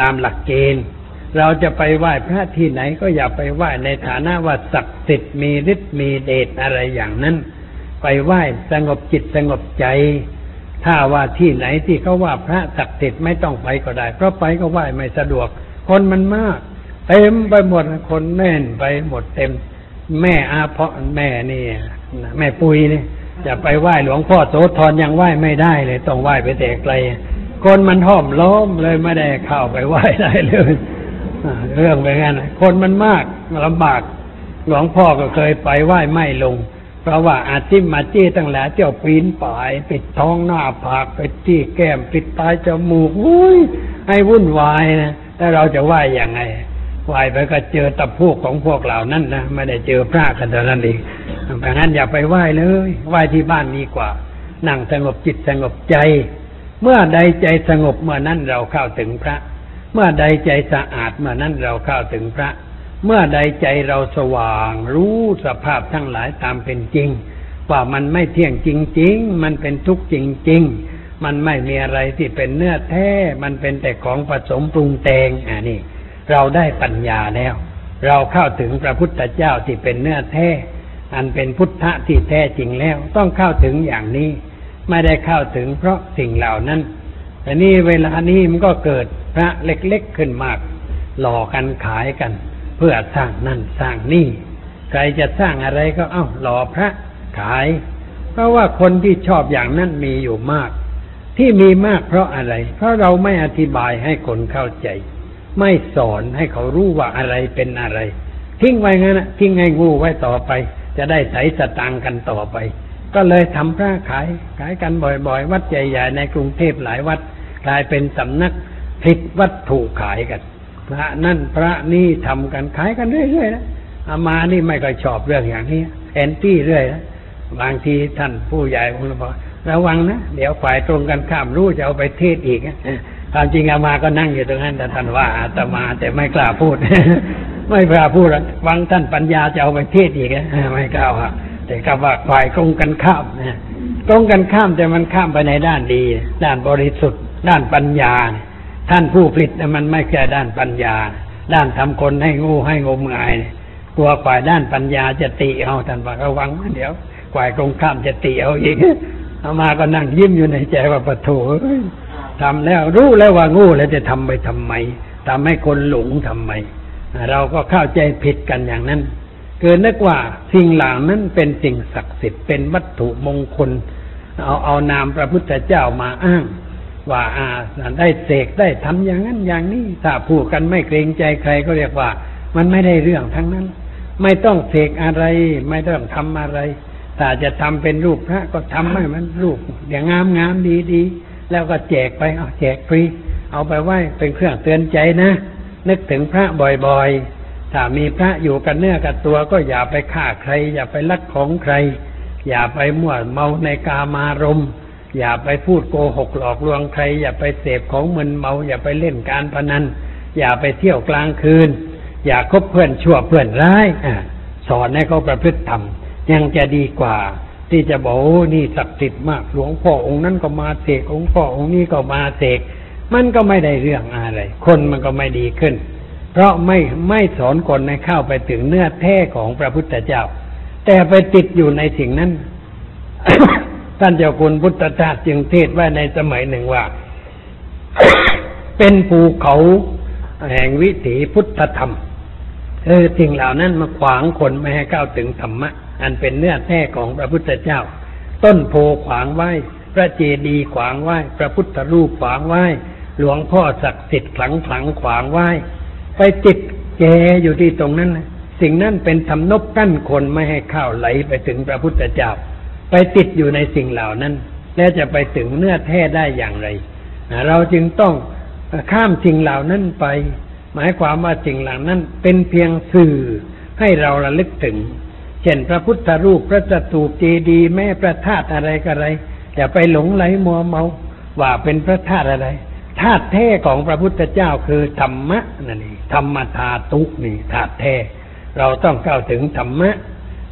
ตามหลักเกณฑ์ เราจะไปไหว้พระที่ไหนก็อย่าไปไหว้ในฐานะว่าศักดิ์สิทธิ์มีฤทธิ์มีเดชอะไรอย่างนั้น ไปไหว้สงบจิตสงบใจ ถ้าว่าที่ไหนที่เขาว่าพระศักดิ์สิทธิ์ไม่ต้องไปก็ได้ เพราะไปก็ไหว้ไม่สะดวก คนมันมาก เต็มไปหมดคนแน่นไปหมดเต็ม แม่อาเพาะแม่นี่แม่ปุยนี่จะไปไหว้หลวงพ่อโสธรยังไหว้ไม่ได้เลย ต้องไหว้ไปแต่ไกลคนมันห้อมล้อมเลยไม่ได้เข้าไปไหว้ได้เลยเรื่องไปงั้นคนมันมากลำบากหลวงพ่อก็เคยไปไหว้ไม่ลง เพราะว่าอาจิมาจี้ตั้งหลายเจ้าปีนป่ายปิดท้องหน้าผากไปที่แก้มปิดปลายจมูกอุ้ยให้วุ่นวายนะแล้วเราจะไหวอย่างไงไหวไปก็เจอตะพูกของพวกเหล่านั้นนะไม่ได้เจอพระกันเท่านั้นเองดังนั้นอย่าไปไหว้เลยไหว้ที่บ้านดีกว่า นั่งสงบจิตสงบใจ เมื่อใดใจสงบเมื่อนั้นเราเข้าถึงพระ เมื่อใดใจสะอาดเมื่อนั้นเราเข้าถึงพระ เมื่อใดใจเราสว่าง รู้สภาพทั้งหลายตามเป็นจริง ว่ามันไม่เที่ยงจริง ๆ มันเป็นทุกข์จริง ๆ มันไม่มีอะไรที่เป็นเนื้อแท้ มันเป็นแต่ของผสมปรุงแต่งอ่านี่ เราได้ปัญญาแล้ว เราเข้าถึงพระพุทธเจ้าที่เป็นเนื้อแท้ อันเป็นพุทธะที่แท้จริงแล้ว ต้องเข้าถึงอย่างนี้ ไม่ได้เข้าถึงเพราะสิ่งเหล่านั้นแต่นี่เวลานี้มันก็เกิดพระเล็กๆขึ้นมาก หล่อกันขายกัน เพื่อสร้างนั่นสร้างนี่ ใครจะสร้างอะไรก็เอ้าหล่อพระขาย เพราะว่าคนที่ชอบอย่างนั้นมีอยู่มาก ที่มีมากเพราะอะไร เพราะเราไม่อธิบายให้คนเข้าใจ ไม่สอนให้เขารู้ว่าอะไรเป็นอะไร ทิ้งไว้งั้นนะทิ้งให้งูไว้ต่อไป จะได้ใส่สตางค์กันต่อไป ก็เลยทำพระขายขายกันบ่อยๆ วัดใหญ่ๆในกรุงเทพหลายวัดกลายเป็นสำนักผิดวัตถุขายกัน พระนั่นพระนี่ทำกันขายกันเรื่อยๆนะอามานี่ไม่ค่อยชอบเรื่องอย่างนี้แอนตี้เรื่อยนะบางทีท่านผู้ใหญ่องค์บอกระวังนะเดี๋ยวฝ่ายตรงกันข้ามรู้จะเอาไปเทศอีกความจริงอามาก็นั่งอยู่ตรงนั้นแต่ท่านว่าอาตมาแต่ไม่กล้าพูด ไม่กล้าพูดหวังท่านปัญญาจะเอาไปเทศอีกนะไม่กล้าว่าแต่ก็ว่าฝ่ายตรงกันข้ามนะตรงกันข้ามแต่มันข้ามไปในด้านดี ด้านบริสุทธิ์ ด้านปัญญา ท่านผู้ผลิตมันไม่แค่ด้านปัญญา ด้านทำคนให้งูให้งมงายกลัวฝ่ายด้านปัญญาจะติเอาท่านว่าระวังนะเดี๋ยวฝ่ายตรงข้ามจะติเอาอีกเอามาก็นั่งยิ้มอยู่ในใจว่าปะโถเอ้ยทำแล้วรู้แล้วว่างูแล้วจะทำไปทำไมทำให้คนหลงทำไมเราก็เข้าใจผิดกันอย่างนั้นเกินนึกว่าสิ่งเหล่านั้นเป็นสิ่งศักดิ์สิทธิ์เป็นวัตถุมงคล เอาเอานามพระพุทธเจ้ามาอ้าง ว่าอาได้เสกได้ทำอย่างนั้นอย่างนี้ถ้าพูดกันไม่เกรงใจใครก็เรียกว่า มันไม่ได้เรื่องทั้งนั้น ไม่ต้องเสกอะไร ไม่ต้องทำอะไรถ้าจะทำเป็นรูปพระก็ทำให้มันรูปอย่างงามงามดีดีแล้วก็แจกไปเอาแจกฟรีเอาไปไหว้เป็นเครื่องเตือนใจนะ นึกถึงพระบ่อยๆ ถ้ามีพระอยู่กันเนื้อกับตัวก็อย่าไปฆ่าใคร อย่าไปลักของใคร อย่าไปมั่วเมาในกามารมณ์ อย่าไปพูดโกหกหลอกลวงใคร อย่าไปเสพของมึนเมา อย่าไปเล่นการพนัน อย่าไปเที่ยวกลางคืน อย่าคบเพื่อนชั่วเพื่อนร้ายอสอนให้เขาประพฤติธรรมยังจะดีกว่า ที่จะบอกโอ้นี่ศักดิ์สิทธิ์มาก หลวงพ่อองค์นั้นก็มาเสกองค์พ่อองค์นี้ก็มาเสกมันก็ไม่ได้เรื่องอะไร คนมันก็ไม่ดีขึ้น เพราะไม่ไม่สอนคนให้เข้าไปถึงเนื้อแท้ของพระพุทธเจ้า แต่ไปติดอยู่ในสิ่งนั้น ท่านเจ้าคุณพุทธทาสจึงเทศไว้ในสมัยหนึ่งว่า เป็นภูเขาแห่งวิถีพุทธธรรมเออสิ่งเหล่านั้นมาขวางคนไม่ให้เข้าวถึงธรรมะ อันเป็นเนื้อแท้ของพระพุทธเจ้า ต้นโพขวางไว้ พระเจดีย์ขวางไว้ พระพุทธรูปขวางไว้ หลวงพ่อศักดิ์สิทธิ์ขลังขลังขวางไว้ ไปติดแจอยู่ที่ตรงนั้น สิ่งนั้นเป็นทำนบกั้นคนไม่ให้เข้าไหลไปถึงพระพุทธเจ้า ไปติดอยู่ในสิ่งเหล่านั้น แล้วจะไปถึงเนื้อแท้ได้อย่างไร เราจึงต้องข้ามสิ่งเหล่านั้นไป หมายความว่าสิ่งเหล่านั้น เป็นเพียงสื่อให้เราระลึกถึง เช่นพระพุทธรูปพระจตูปเจดีย์แม่พระธาตุอะไรก็อะไรอย่าไปหลงไหลมัวเมาว่าเป็นพระธาตุอะไรธาตุแท้ของพระพุทธเจ้าคือธรรมะนั่นเองธรรมธาตุนี่ธาตุแท้เราต้องเข้าถึงธรรมะ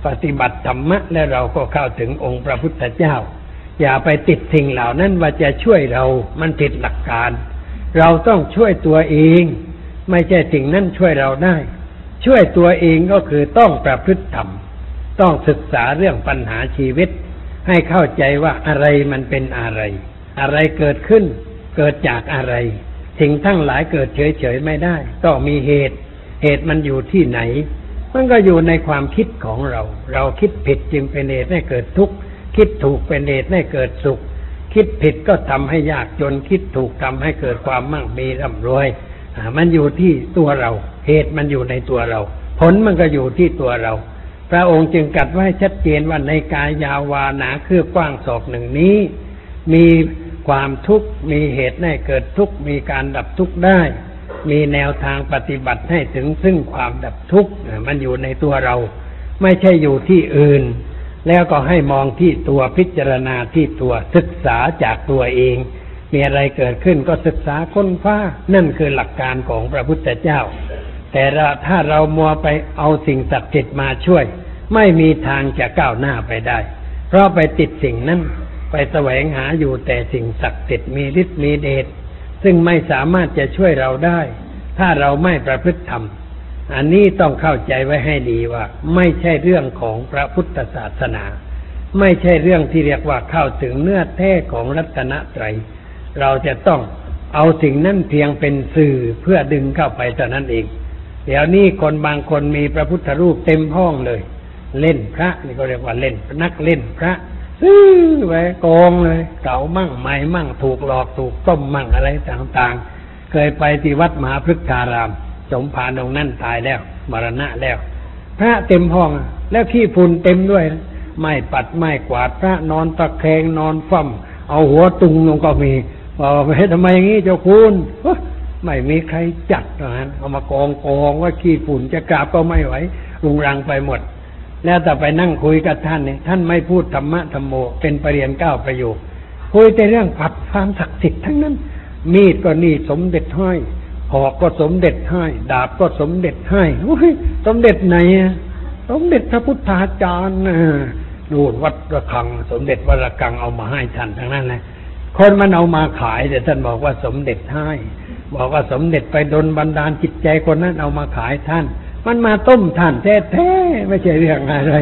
ปฏิบัติธรรมะ และเราก็เข้าถึงองค์พระพุทธเจ้า อย่าไปติดสิ่งเหล่านั้นว่าจะช่วยเรา มันผิดหลักการ เราต้องช่วยตัวเอง ไม่ใช่สิ่งนั้นช่วยเราได้ ช่วยตัวเองก็คือต้องประพฤติธรรม ต้องศึกษาเรื่องปัญหาชีวิต ให้เข้าใจว่าอะไรมันเป็นอะไร อะไรเกิดขึ้น เกิดจากอะไร สิ่งทั้งหลายเกิดเฉยๆไม่ได้ ต้องมีเหตุ เหตุมันอยู่ที่ไหน มันก็อยู่ในความคิดของเรา เราคิดผิดจึงเป็นเหตุให้เกิดทุกข์คิดถูกเป็นเหตุให้เกิดสุข คิดผิดก็ทำให้ยากจน คิดถูกทำให้เกิดความมั่งมีร่ำรวยมันอยู่ที่ตัวเรา เหตุมันอยู่ในตัวเรา ผลมันก็อยู่ที่ตัวเรา พระองค์จึงกัดไว้ชัดเจนว่าในกายยาววานาคือกว้างศอกหนึ่งนี้ มีความทุกข์มีเหตุให้เกิดทุกข์มีการดับทุกข์ได้ มีแนวทางปฏิบัติให้ถึงซึ่งความดับทุกข์มันอยู่ในตัวเรา ไม่ใช่อยู่ที่อื่น แล้วก็ให้มองที่ตัวพิจารณาที่ตัวศึกษาจากตัวเอง มีอะไรเกิดขึ้นก็ศึกษาค้นคว้านั่นคือหลักการของพระพุทธเจ้า แต่ถ้าเรามัวไปเอาสิ่งศักดิ์สิทธิ์มาช่วย ไม่มีทางจะก้าวหน้าไปได้ เพราะไปติดสิ่งนั้นไปแสวงหาอยู่แต่สิ่งศักดิ์สิทธิ์มีฤทธิ์มีเดช ซึ่งไม่สามารถจะช่วยเราได้ ถ้าเราไม่ประพฤติธรรม อันนี้ต้องเข้าใจไว้ให้ดีว่า ไม่ใช่เรื่องของพระพุทธศาสนา ไม่ใช่เรื่องที่เรียกว่าเข้าถึงเนื้อแท้ของรัตนตรัย เราจะต้องเอาสิ่งนั้นเพียงเป็นสื่อเพื่อดึงเข้าไปเท่านั้นเอง เดี๋ยวนี้คนบางคนมีพระพุทธรูปเต็มห้องเลย เล่นพระนี่ก็เรียกว่าเล่นนักเล่นพระ ซื้อไว้โกงเลย เก่ามั่งใหม่มั่งถูกหลอกถูกต้มมั่งอะไรต่างๆ เคยไปที่วัดมหาพฤกษาราม สมภารองนั่นตายแล้วมรณะแล้ว พระเต็มห้องแล้วขี้ฝุ่นเต็มด้วย ไม่ปัดไม่กวาดพระนอนตะแคงนอนฟั่มเอาหัวตุงลงก็มีบอกว่าทำไมอย่างนี้เจ้าคุณไม่มีใครจัดนะเอามากองกองว่าขี้ฝุ่นจะกราบก็ไม่ไหวรุงรังไปหมด แล้วแต่ไปนั่งคุยกับท่านเนี่ยท่านไม่พูดธรรมะธรรมโมเป็นประเรียนเก้าประโยคคุยแต่เรื่องผัดความศักดิ์สิทธิ์ทั้งนั้น มีดก็นี่สมเด็จห้อยหอกก็สมเด็จให้ ดาบก็สมเด็จให้โอ้ยสมเด็จไหนอะสมเด็จพระพุทธาจารย์นะดูวัดระฆัง สมเด็จวัดระฆังเอามาให้ท่านทั้งนั้นเลยคนมันเอามาขายแต่ท่านบอกว่าสมเด็จให้ บอกว่าสมเด็จไปดนบันดาลจิตใจคนนั้นเอามาขายท่าน มันมาต้มท่านแท้ๆไม่ใช่เรื่องอะไร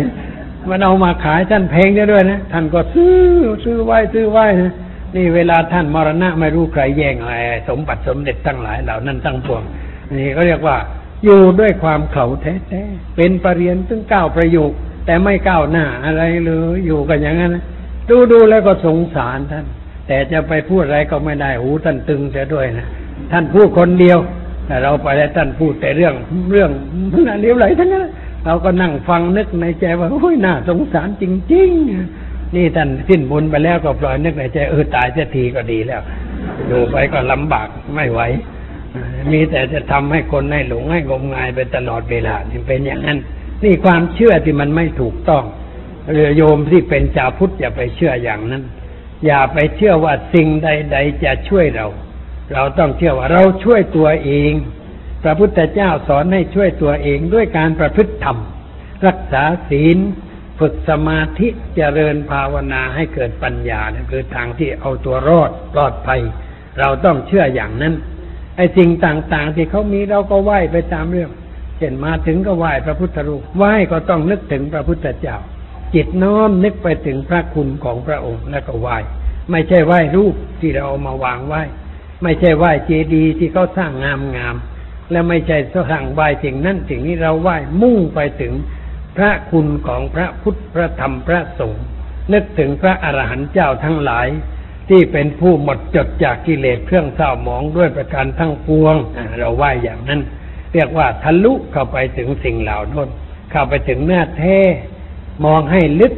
มันเอามาขายท่านแพงด้วยนะท่านก็ซื้อซื้อไว้ซื้อไว้นะนี่เวลาท่านมรณะไม่รู้ใครแย่งอะไรสมบัติสมเด็จทั้งหลายเหล่านั้นทั้งปวงนี่ก็เรียกว่า อยู่ด้วยความเขาแท้ๆเป็นปรริญญาถึงเก้าประโยค แต่ไม่ก้าวหน้าอะไรเลยอยู่กันอย่างนั้นดูดูแล้วก็สงสารท่าน แต่จะไปพูดอะไรก็ไม่ได้หูท่านตึงเสียด้วยนะท่านพูดคนเดียว แต่เราไปแล้วท่านพูดแต่เรื่องเรื่องน่าเลี้ยวไหลทั้งนั้นเราก็นั่งฟังนึกในใจว่าโอ้ยน่าสงสารจริง ๆ นี่ท่านสิ้นบุญไปแล้วก็ปล่อยนึกในใจเออตายเสียทีก็ดีแล้วอยู่ไปก็ลำบากไม่ไหวมีแต่จะทำให้คนให้หลงให้งมงายไปตลอดเวลาเป็นอย่างนั้น นี่ความเชื่อที่มันไม่ถูกต้องเรือโยมที่เป็นชาวพุทธอย่าไปเชื่ออย่างนั้น อย่าไปเชื่อว่าสิ่งใด ๆ จะช่วยเรา เราต้องเชื่อว่าเราช่วยตัวเอง พระพุทธเจ้าสอนให้ช่วยตัวเองด้วยการประพฤติธรรม รักษาศีล ฝึกสมาธิเจริญภาวนาให้เกิดปัญญาเนี่ยคือทางที่เอาตัวรอดปลอดภัย เราต้องเชื่ออย่างนั้น ไอ้สิ่งต่างๆ ที่เขามีเราก็ไหว้ไปตามเรื่อง เช่นมาถึงก็ไหว้พระพุทธรูปไหว้ก็ต้องนึกถึงพระพุทธเจ้า จิตน้อมนึกไปถึงพระคุณของพระองค์แล้วก็ไหว้ไม่ใช่ไหว้รูปที่เราเอามาวางไหว้ ไม่ใช่ไหว้เจดีย์ที่เขาสร้างงามงามๆและไม่ใช่สร้างไหว้สิ่งนั้นสิ่งนี้เราไหว้มุ่งไปถึงพระคุณของพระพุทธพระธรรมพระสงฆ์นึกถึงพระอรหันต์เจ้าทั้งหลาย ที่เป็นผู้หมดจดจากกิเลสเครื่องเศร้าหมองด้วยประการทั้งปวงเราไหว้อย่างนั้น เรียกว่าทะลุเข้าไปถึงสิ่งเหล่านั้นเข้าไปถึงเนื้อแท้มองให้ลึก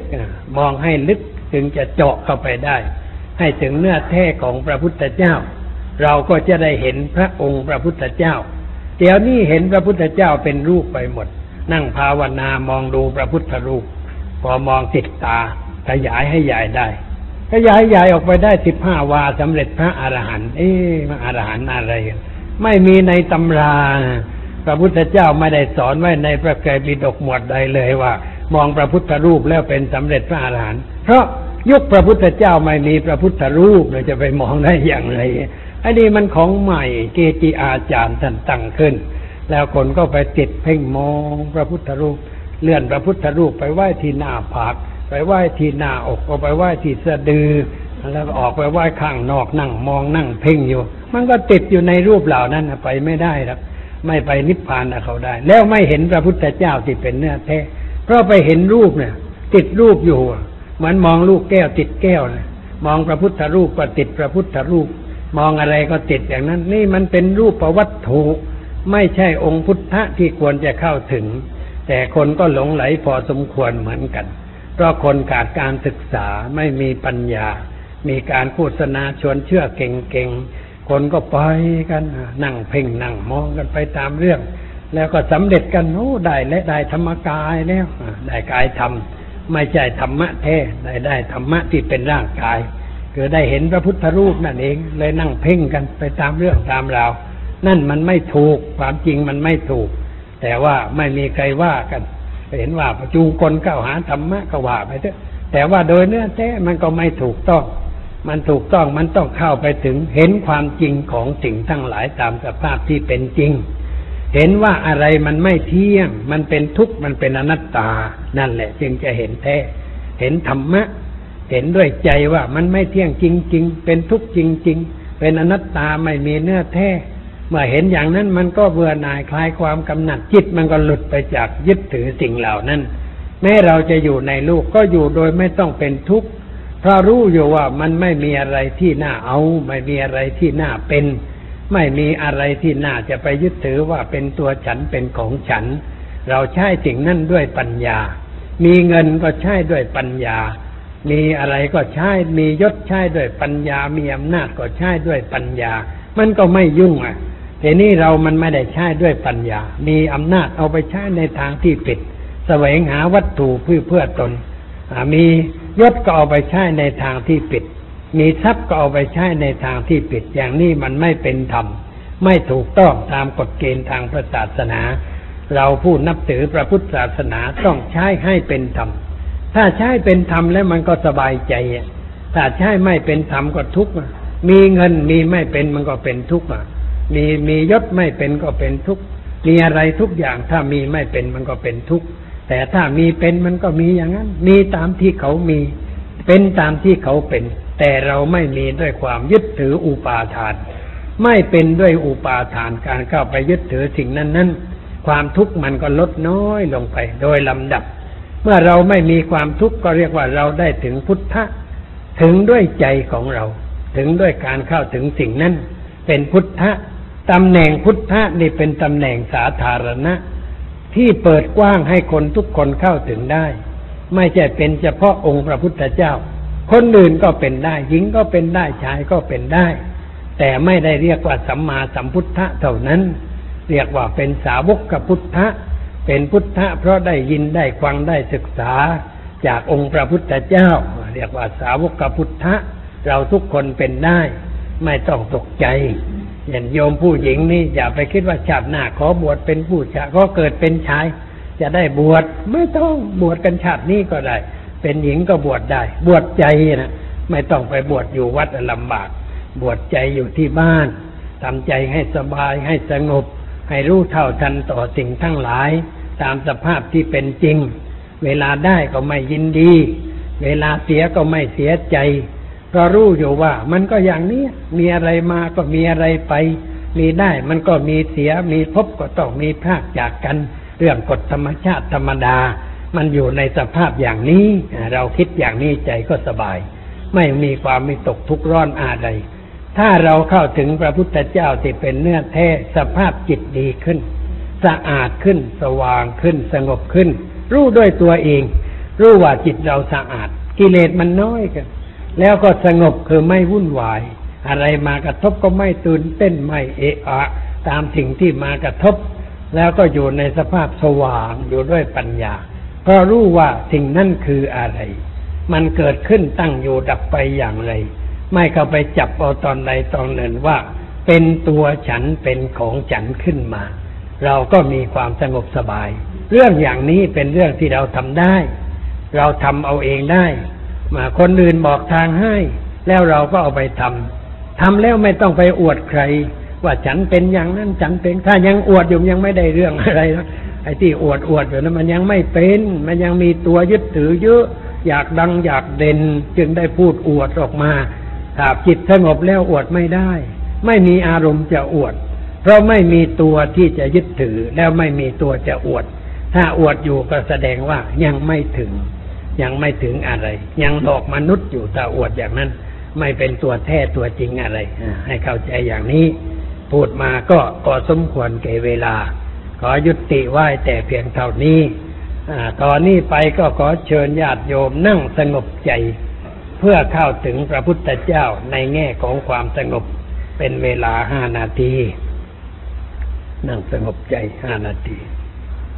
มองให้ลึกถึงจะเจาะเข้าไปได้ ให้ถึงเนื้อแท้ของพระพุทธเจ้า เราก็จะได้เห็นพระองค์พระพุทธเจ้า เดี๋ยวนี้เห็นพระพุทธเจ้าเป็นรูปไปหมด นั่งภาวนามองดูพระพุทธรูป พอมองติดตาขยายให้ใหญ่ได้ขยายใหญ่ออกไปได้สิบห้าวาสำเร็จพระอรหันต์เอ๊ะพระอรหันต์อะไร ไม่มีในตำรา พระพุทธเจ้าไม่ได้สอนไว้ในพระไตรปิฎกหมวดใดเลยว่า มองพระพุทธรูปแล้วเป็นสำเร็จพระอรหันต์เพราะยุคพระพุทธเจ้าไม่มีพระพุทธรูปเราจะไปมองได้อย่างไร อันนี้มันของใหม่เกจิอาจารย์ท่านตั้งขึ้น แล้วคนก็ไปติดเพ่งมองพระพุทธรูป เลื่อนพระพุทธรูปไปไหว้ที่หน้าผากไปไหว้ที่หน้าอกก็ไปไหว้ที่สะดือ แล้วออกไปไหว้ข้างนอกนั่งมองนั่งเพ่งอยู่ มันก็ติดอยู่ในรูปเหล่านั้นไปไม่ได้ครับ ไม่ไปนิพพานเขาได้ แล้วไม่เห็นพระพุทธเจ้าที่เป็นเนื้อแท้เพราะไปเห็นรูปเนี่ย ติดรูปอยู่เหมือนมองลูกแก้วติดแก้วนะมองพระพุทธรูปก็ติดพระพุทธรูป มองอะไรก็ติดอย่างนั้น นี่มันเป็นรูปประวัตถุไม่ใช่องค์พุทธะที่ควรจะเข้าถึง แต่คนก็หลงไหลพอสมควรเหมือนกัน เพราะคนขาดการศึกษาไม่มีปัญญา มีการโฆษณาชวนเชื่อเก่งๆ คนก็ไปกันนั่งเพ่งนั่งมองกันไปตามเรื่อง แล้วก็สำเร็จกันโอ้ได้และได้ธรรมกายแล้วได้กายธรรมไม่ใช่ธรรมะแท้ได้ได้ธรรมะที่เป็นร่างกาย คือได้เห็นพระพุทธรูปนั่นเองเลยนั่งเพ่งกันไปตามเรื่องตามราวนั่นมันไม่ถูกความจริงมันไม่ถูก แต่ว่าไม่มีใครว่ากัน เห็นว่าจูงคนเข้าหาธรรมะก็ว่าไปเถอะแต่ว่าโดยเนื้อแท้มันก็ไม่ถูกต้อง มันถูกต้องมันต้องเข้าไปถึงเห็นความจริงของสิ่งทั้งหลายตามสภาพที่เป็นจริง เห็นว่าอะไรมันไม่เที่ยง มันเป็นทุกข์มันเป็นอนัตตานั่นแหละ จึงจะเห็นแท้ เห็นธรรมะ เห็นด้วยใจว่ามันไม่เที่ยงจริง ๆ เป็นทุกข์จริง ๆ เป็นอนัตตาไม่มีเนื้อแท้ เมื่อเห็นอย่างนั้นมันก็เบื่อหน่ายคลายความกำหนัดจิตมันก็หลุดไปจากยึดถือสิ่งเหล่านั้น แม้เราจะอยู่ในลูกก็อยู่โดยไม่ต้องเป็นทุกข์เพราะรู้อยู่ว่ามันไม่มีอะไรที่น่าเอา ไม่มีอะไรที่น่าเป็น ไม่มีอะไรที่น่าจะไปยึดถือว่าเป็นตัวฉันเป็นของฉัน เราใช้สิ่งนั้นด้วยปัญญา มีเงินก็ใช้ด้วยปัญญา มีอะไรก็ใช้มียศใช้ด้วยปัญญา มีอำนาจก็ใช้ด้วยปัญญา มันก็ไม่ยุ่งอะแต่นี่เรามันไม่ได้ใช้ด้วยปัญญา มีอำนาจเอาไปใช้ในทางที่ผิดแสวงหาวัตถุเพื่อเพื่อตนมียศก็เอาไปใช้ในทางที่ผิด มีทรัพย์ก็เอาไปใช้ในทางที่ผิด อย่างนี้มันไม่เป็นธรรม ไม่ถูกต้องตามกฎเกณฑ์ทางพระศาสนา เราผู้นับถือพระพุทธศาสนาต้องใช้ให้เป็นธรรม ถ้าใช้เป็นธรรมแล้วมันก็สบายใจถ้าใช้ไม่เป็นธรรมก็ทุกข์มีเงินมีไม่เป็นมันก็เป็นทุกข์มีมียศไม่เป็นก็เป็นทุกข์มีอะไรทุกอย่างถ้ามีไม่เป็นมันก็เป็นทุกข์แต่ถ้ามีเป็นมันก็มีอย่างนั้น มีตามที่เขามี เป็นตามที่เขาเป็น แต่เราไม่มีด้วยความยึดถืออุปาทาน ไม่เป็นด้วยอุปาทานการเข้าไปยึดถือสิ่งนั้นนั้นความทุกข์มันก็ลดน้อยลงไป โดยลำดับ เมื่อเราไม่มีความทุกข์ก็เรียกว่าเราได้ถึงพุทธะ ถึงด้วยใจของเรา ถึงด้วยการเข้าถึงสิ่งนั้น เป็นพุทธะตำแหน่งพุทธะนี่เป็นตำแหน่งสาธารณะ ที่เปิดกว้างให้คนทุกคนเข้าถึงได้ ไม่ใช่เป็นเฉพาะองค์พระพุทธเจ้า คนอื่นก็เป็นได้หญิงก็เป็นได้ชายก็เป็นได้ แต่ไม่ได้เรียกว่าสัมมาสัมพุทธะเท่านั้น เรียกว่าเป็นสาวกกับพุทธะ เป็นพุทธะเพราะได้ยินได้ฟังได้ศึกษาจากองค์พระพุทธเจ้า เรียกว่าสาวกพุทธะ เราทุกคนเป็นได้ ไม่ต้องตกใจอย่างโยมผู้หญิงนี่อย่าไปคิดว่าชาติหน้าขอบวชเป็นผู้ชายก็เกิดเป็นชาย จะได้บวชไม่ต้องบวชกันชาตินี้ก็ได้ เป็นหญิงก็บวชได้ บวชใจนะไม่ต้องไปบวชอยู่วัดลำบาก บวชใจอยู่ที่บ้านทำใจให้สบายให้สงบ ให้รู้เท่าทันต่อสิ่งทั้งหลาย ตามสภาพที่เป็นจริง เวลาได้ก็ไม่ยินดี เวลาเสียก็ไม่เสียใจก็รู้อยู่ว่ามันก็อย่างนี้มีอะไรมาก็มีอะไรไป มีได้มันก็มีเสียมีพบก็ต้องมีพากจากกัน เรื่องกฎธรรมชาติธรรมดา มันอยู่ในสภาพอย่างนี้ เราคิดอย่างนี้ใจก็สบาย ไม่มีความมีตกทุกข์ร้อนอะไรถ้าเราเข้าถึงพระพุทธเจ้าที่เป็นเนื้อแท้สภาพจิตดีขึ้น สะอาดขึ้น สว่างขึ้น สงบขึ้น รู้ด้วยตัวเอง รู้ว่าจิตเราสะอาด กิเลสมันน้อยกัน แล้วก็สงบคือไม่วุ่นวาย อะไรมากระทบก็ไม่ตื่นเต้นไม่เอะอะ ตามสิ่งที่มากระทบ แล้วก็อยู่ในสภาพสว่างอยู่ด้วยปัญญา เพราะรู้ว่าสิ่งนั้นคืออะไร มันเกิดขึ้นตั้งอยู่ดับไปอย่างไร ไม่เข้าไปจับเอาตอนใดตอนหนึ่งว่า เป็นตัวฉันเป็นของฉันขึ้นมา เราก็มีความสงบสบาย เรื่องอย่างนี้เป็นเรื่องที่เราทำได้ เราทำเอาเองได้มาคนอื่นบอกทางให้ แล้วเราก็เอาไปทำทำแล้วไม่ต้องไปอวดใคร ว่าฉันเป็นอย่างนั้นฉันเป็นถ้ายังอวดอยู่ยังไม่ได้เรื่องอะไรนะไอ้ที่อวดอวดอยู่นั้นมันยังไม่เป็น มันยังมีตัวยึดถือเยอะ อยากดังอยากเด่น จึงได้พูดอวดออกมาถ้าจิตสงบแล้วอวดไม่ได้ ไม่มีอารมณ์จะอวด เพราะไม่มีตัวที่จะยึดถือแล้วไม่มีตัวจะอวด ถ้าอวดอยู่ก็แสดงว่ายังไม่ถึง ยังไม่ถึงอะไร ยังหลอกมนุษย์อยู่แตาอวดอย่างนั้น ไม่เป็นตัวแท้ตัวจริงอะไร ให้เข้าใจอย่างนี้ พูดมาก็ก็สมควรแก่เวลา ขอยุติไหวแต่เพียงเท่านี้ตอนนี้ไปก็ขอเชิญญาติโยมนั่งสงบใจ เพื่อเข้าถึงพระพุทธเจ้าในแง่ของความสงบเป็นเวลาห้านาที นั่งสงบใจห้านาที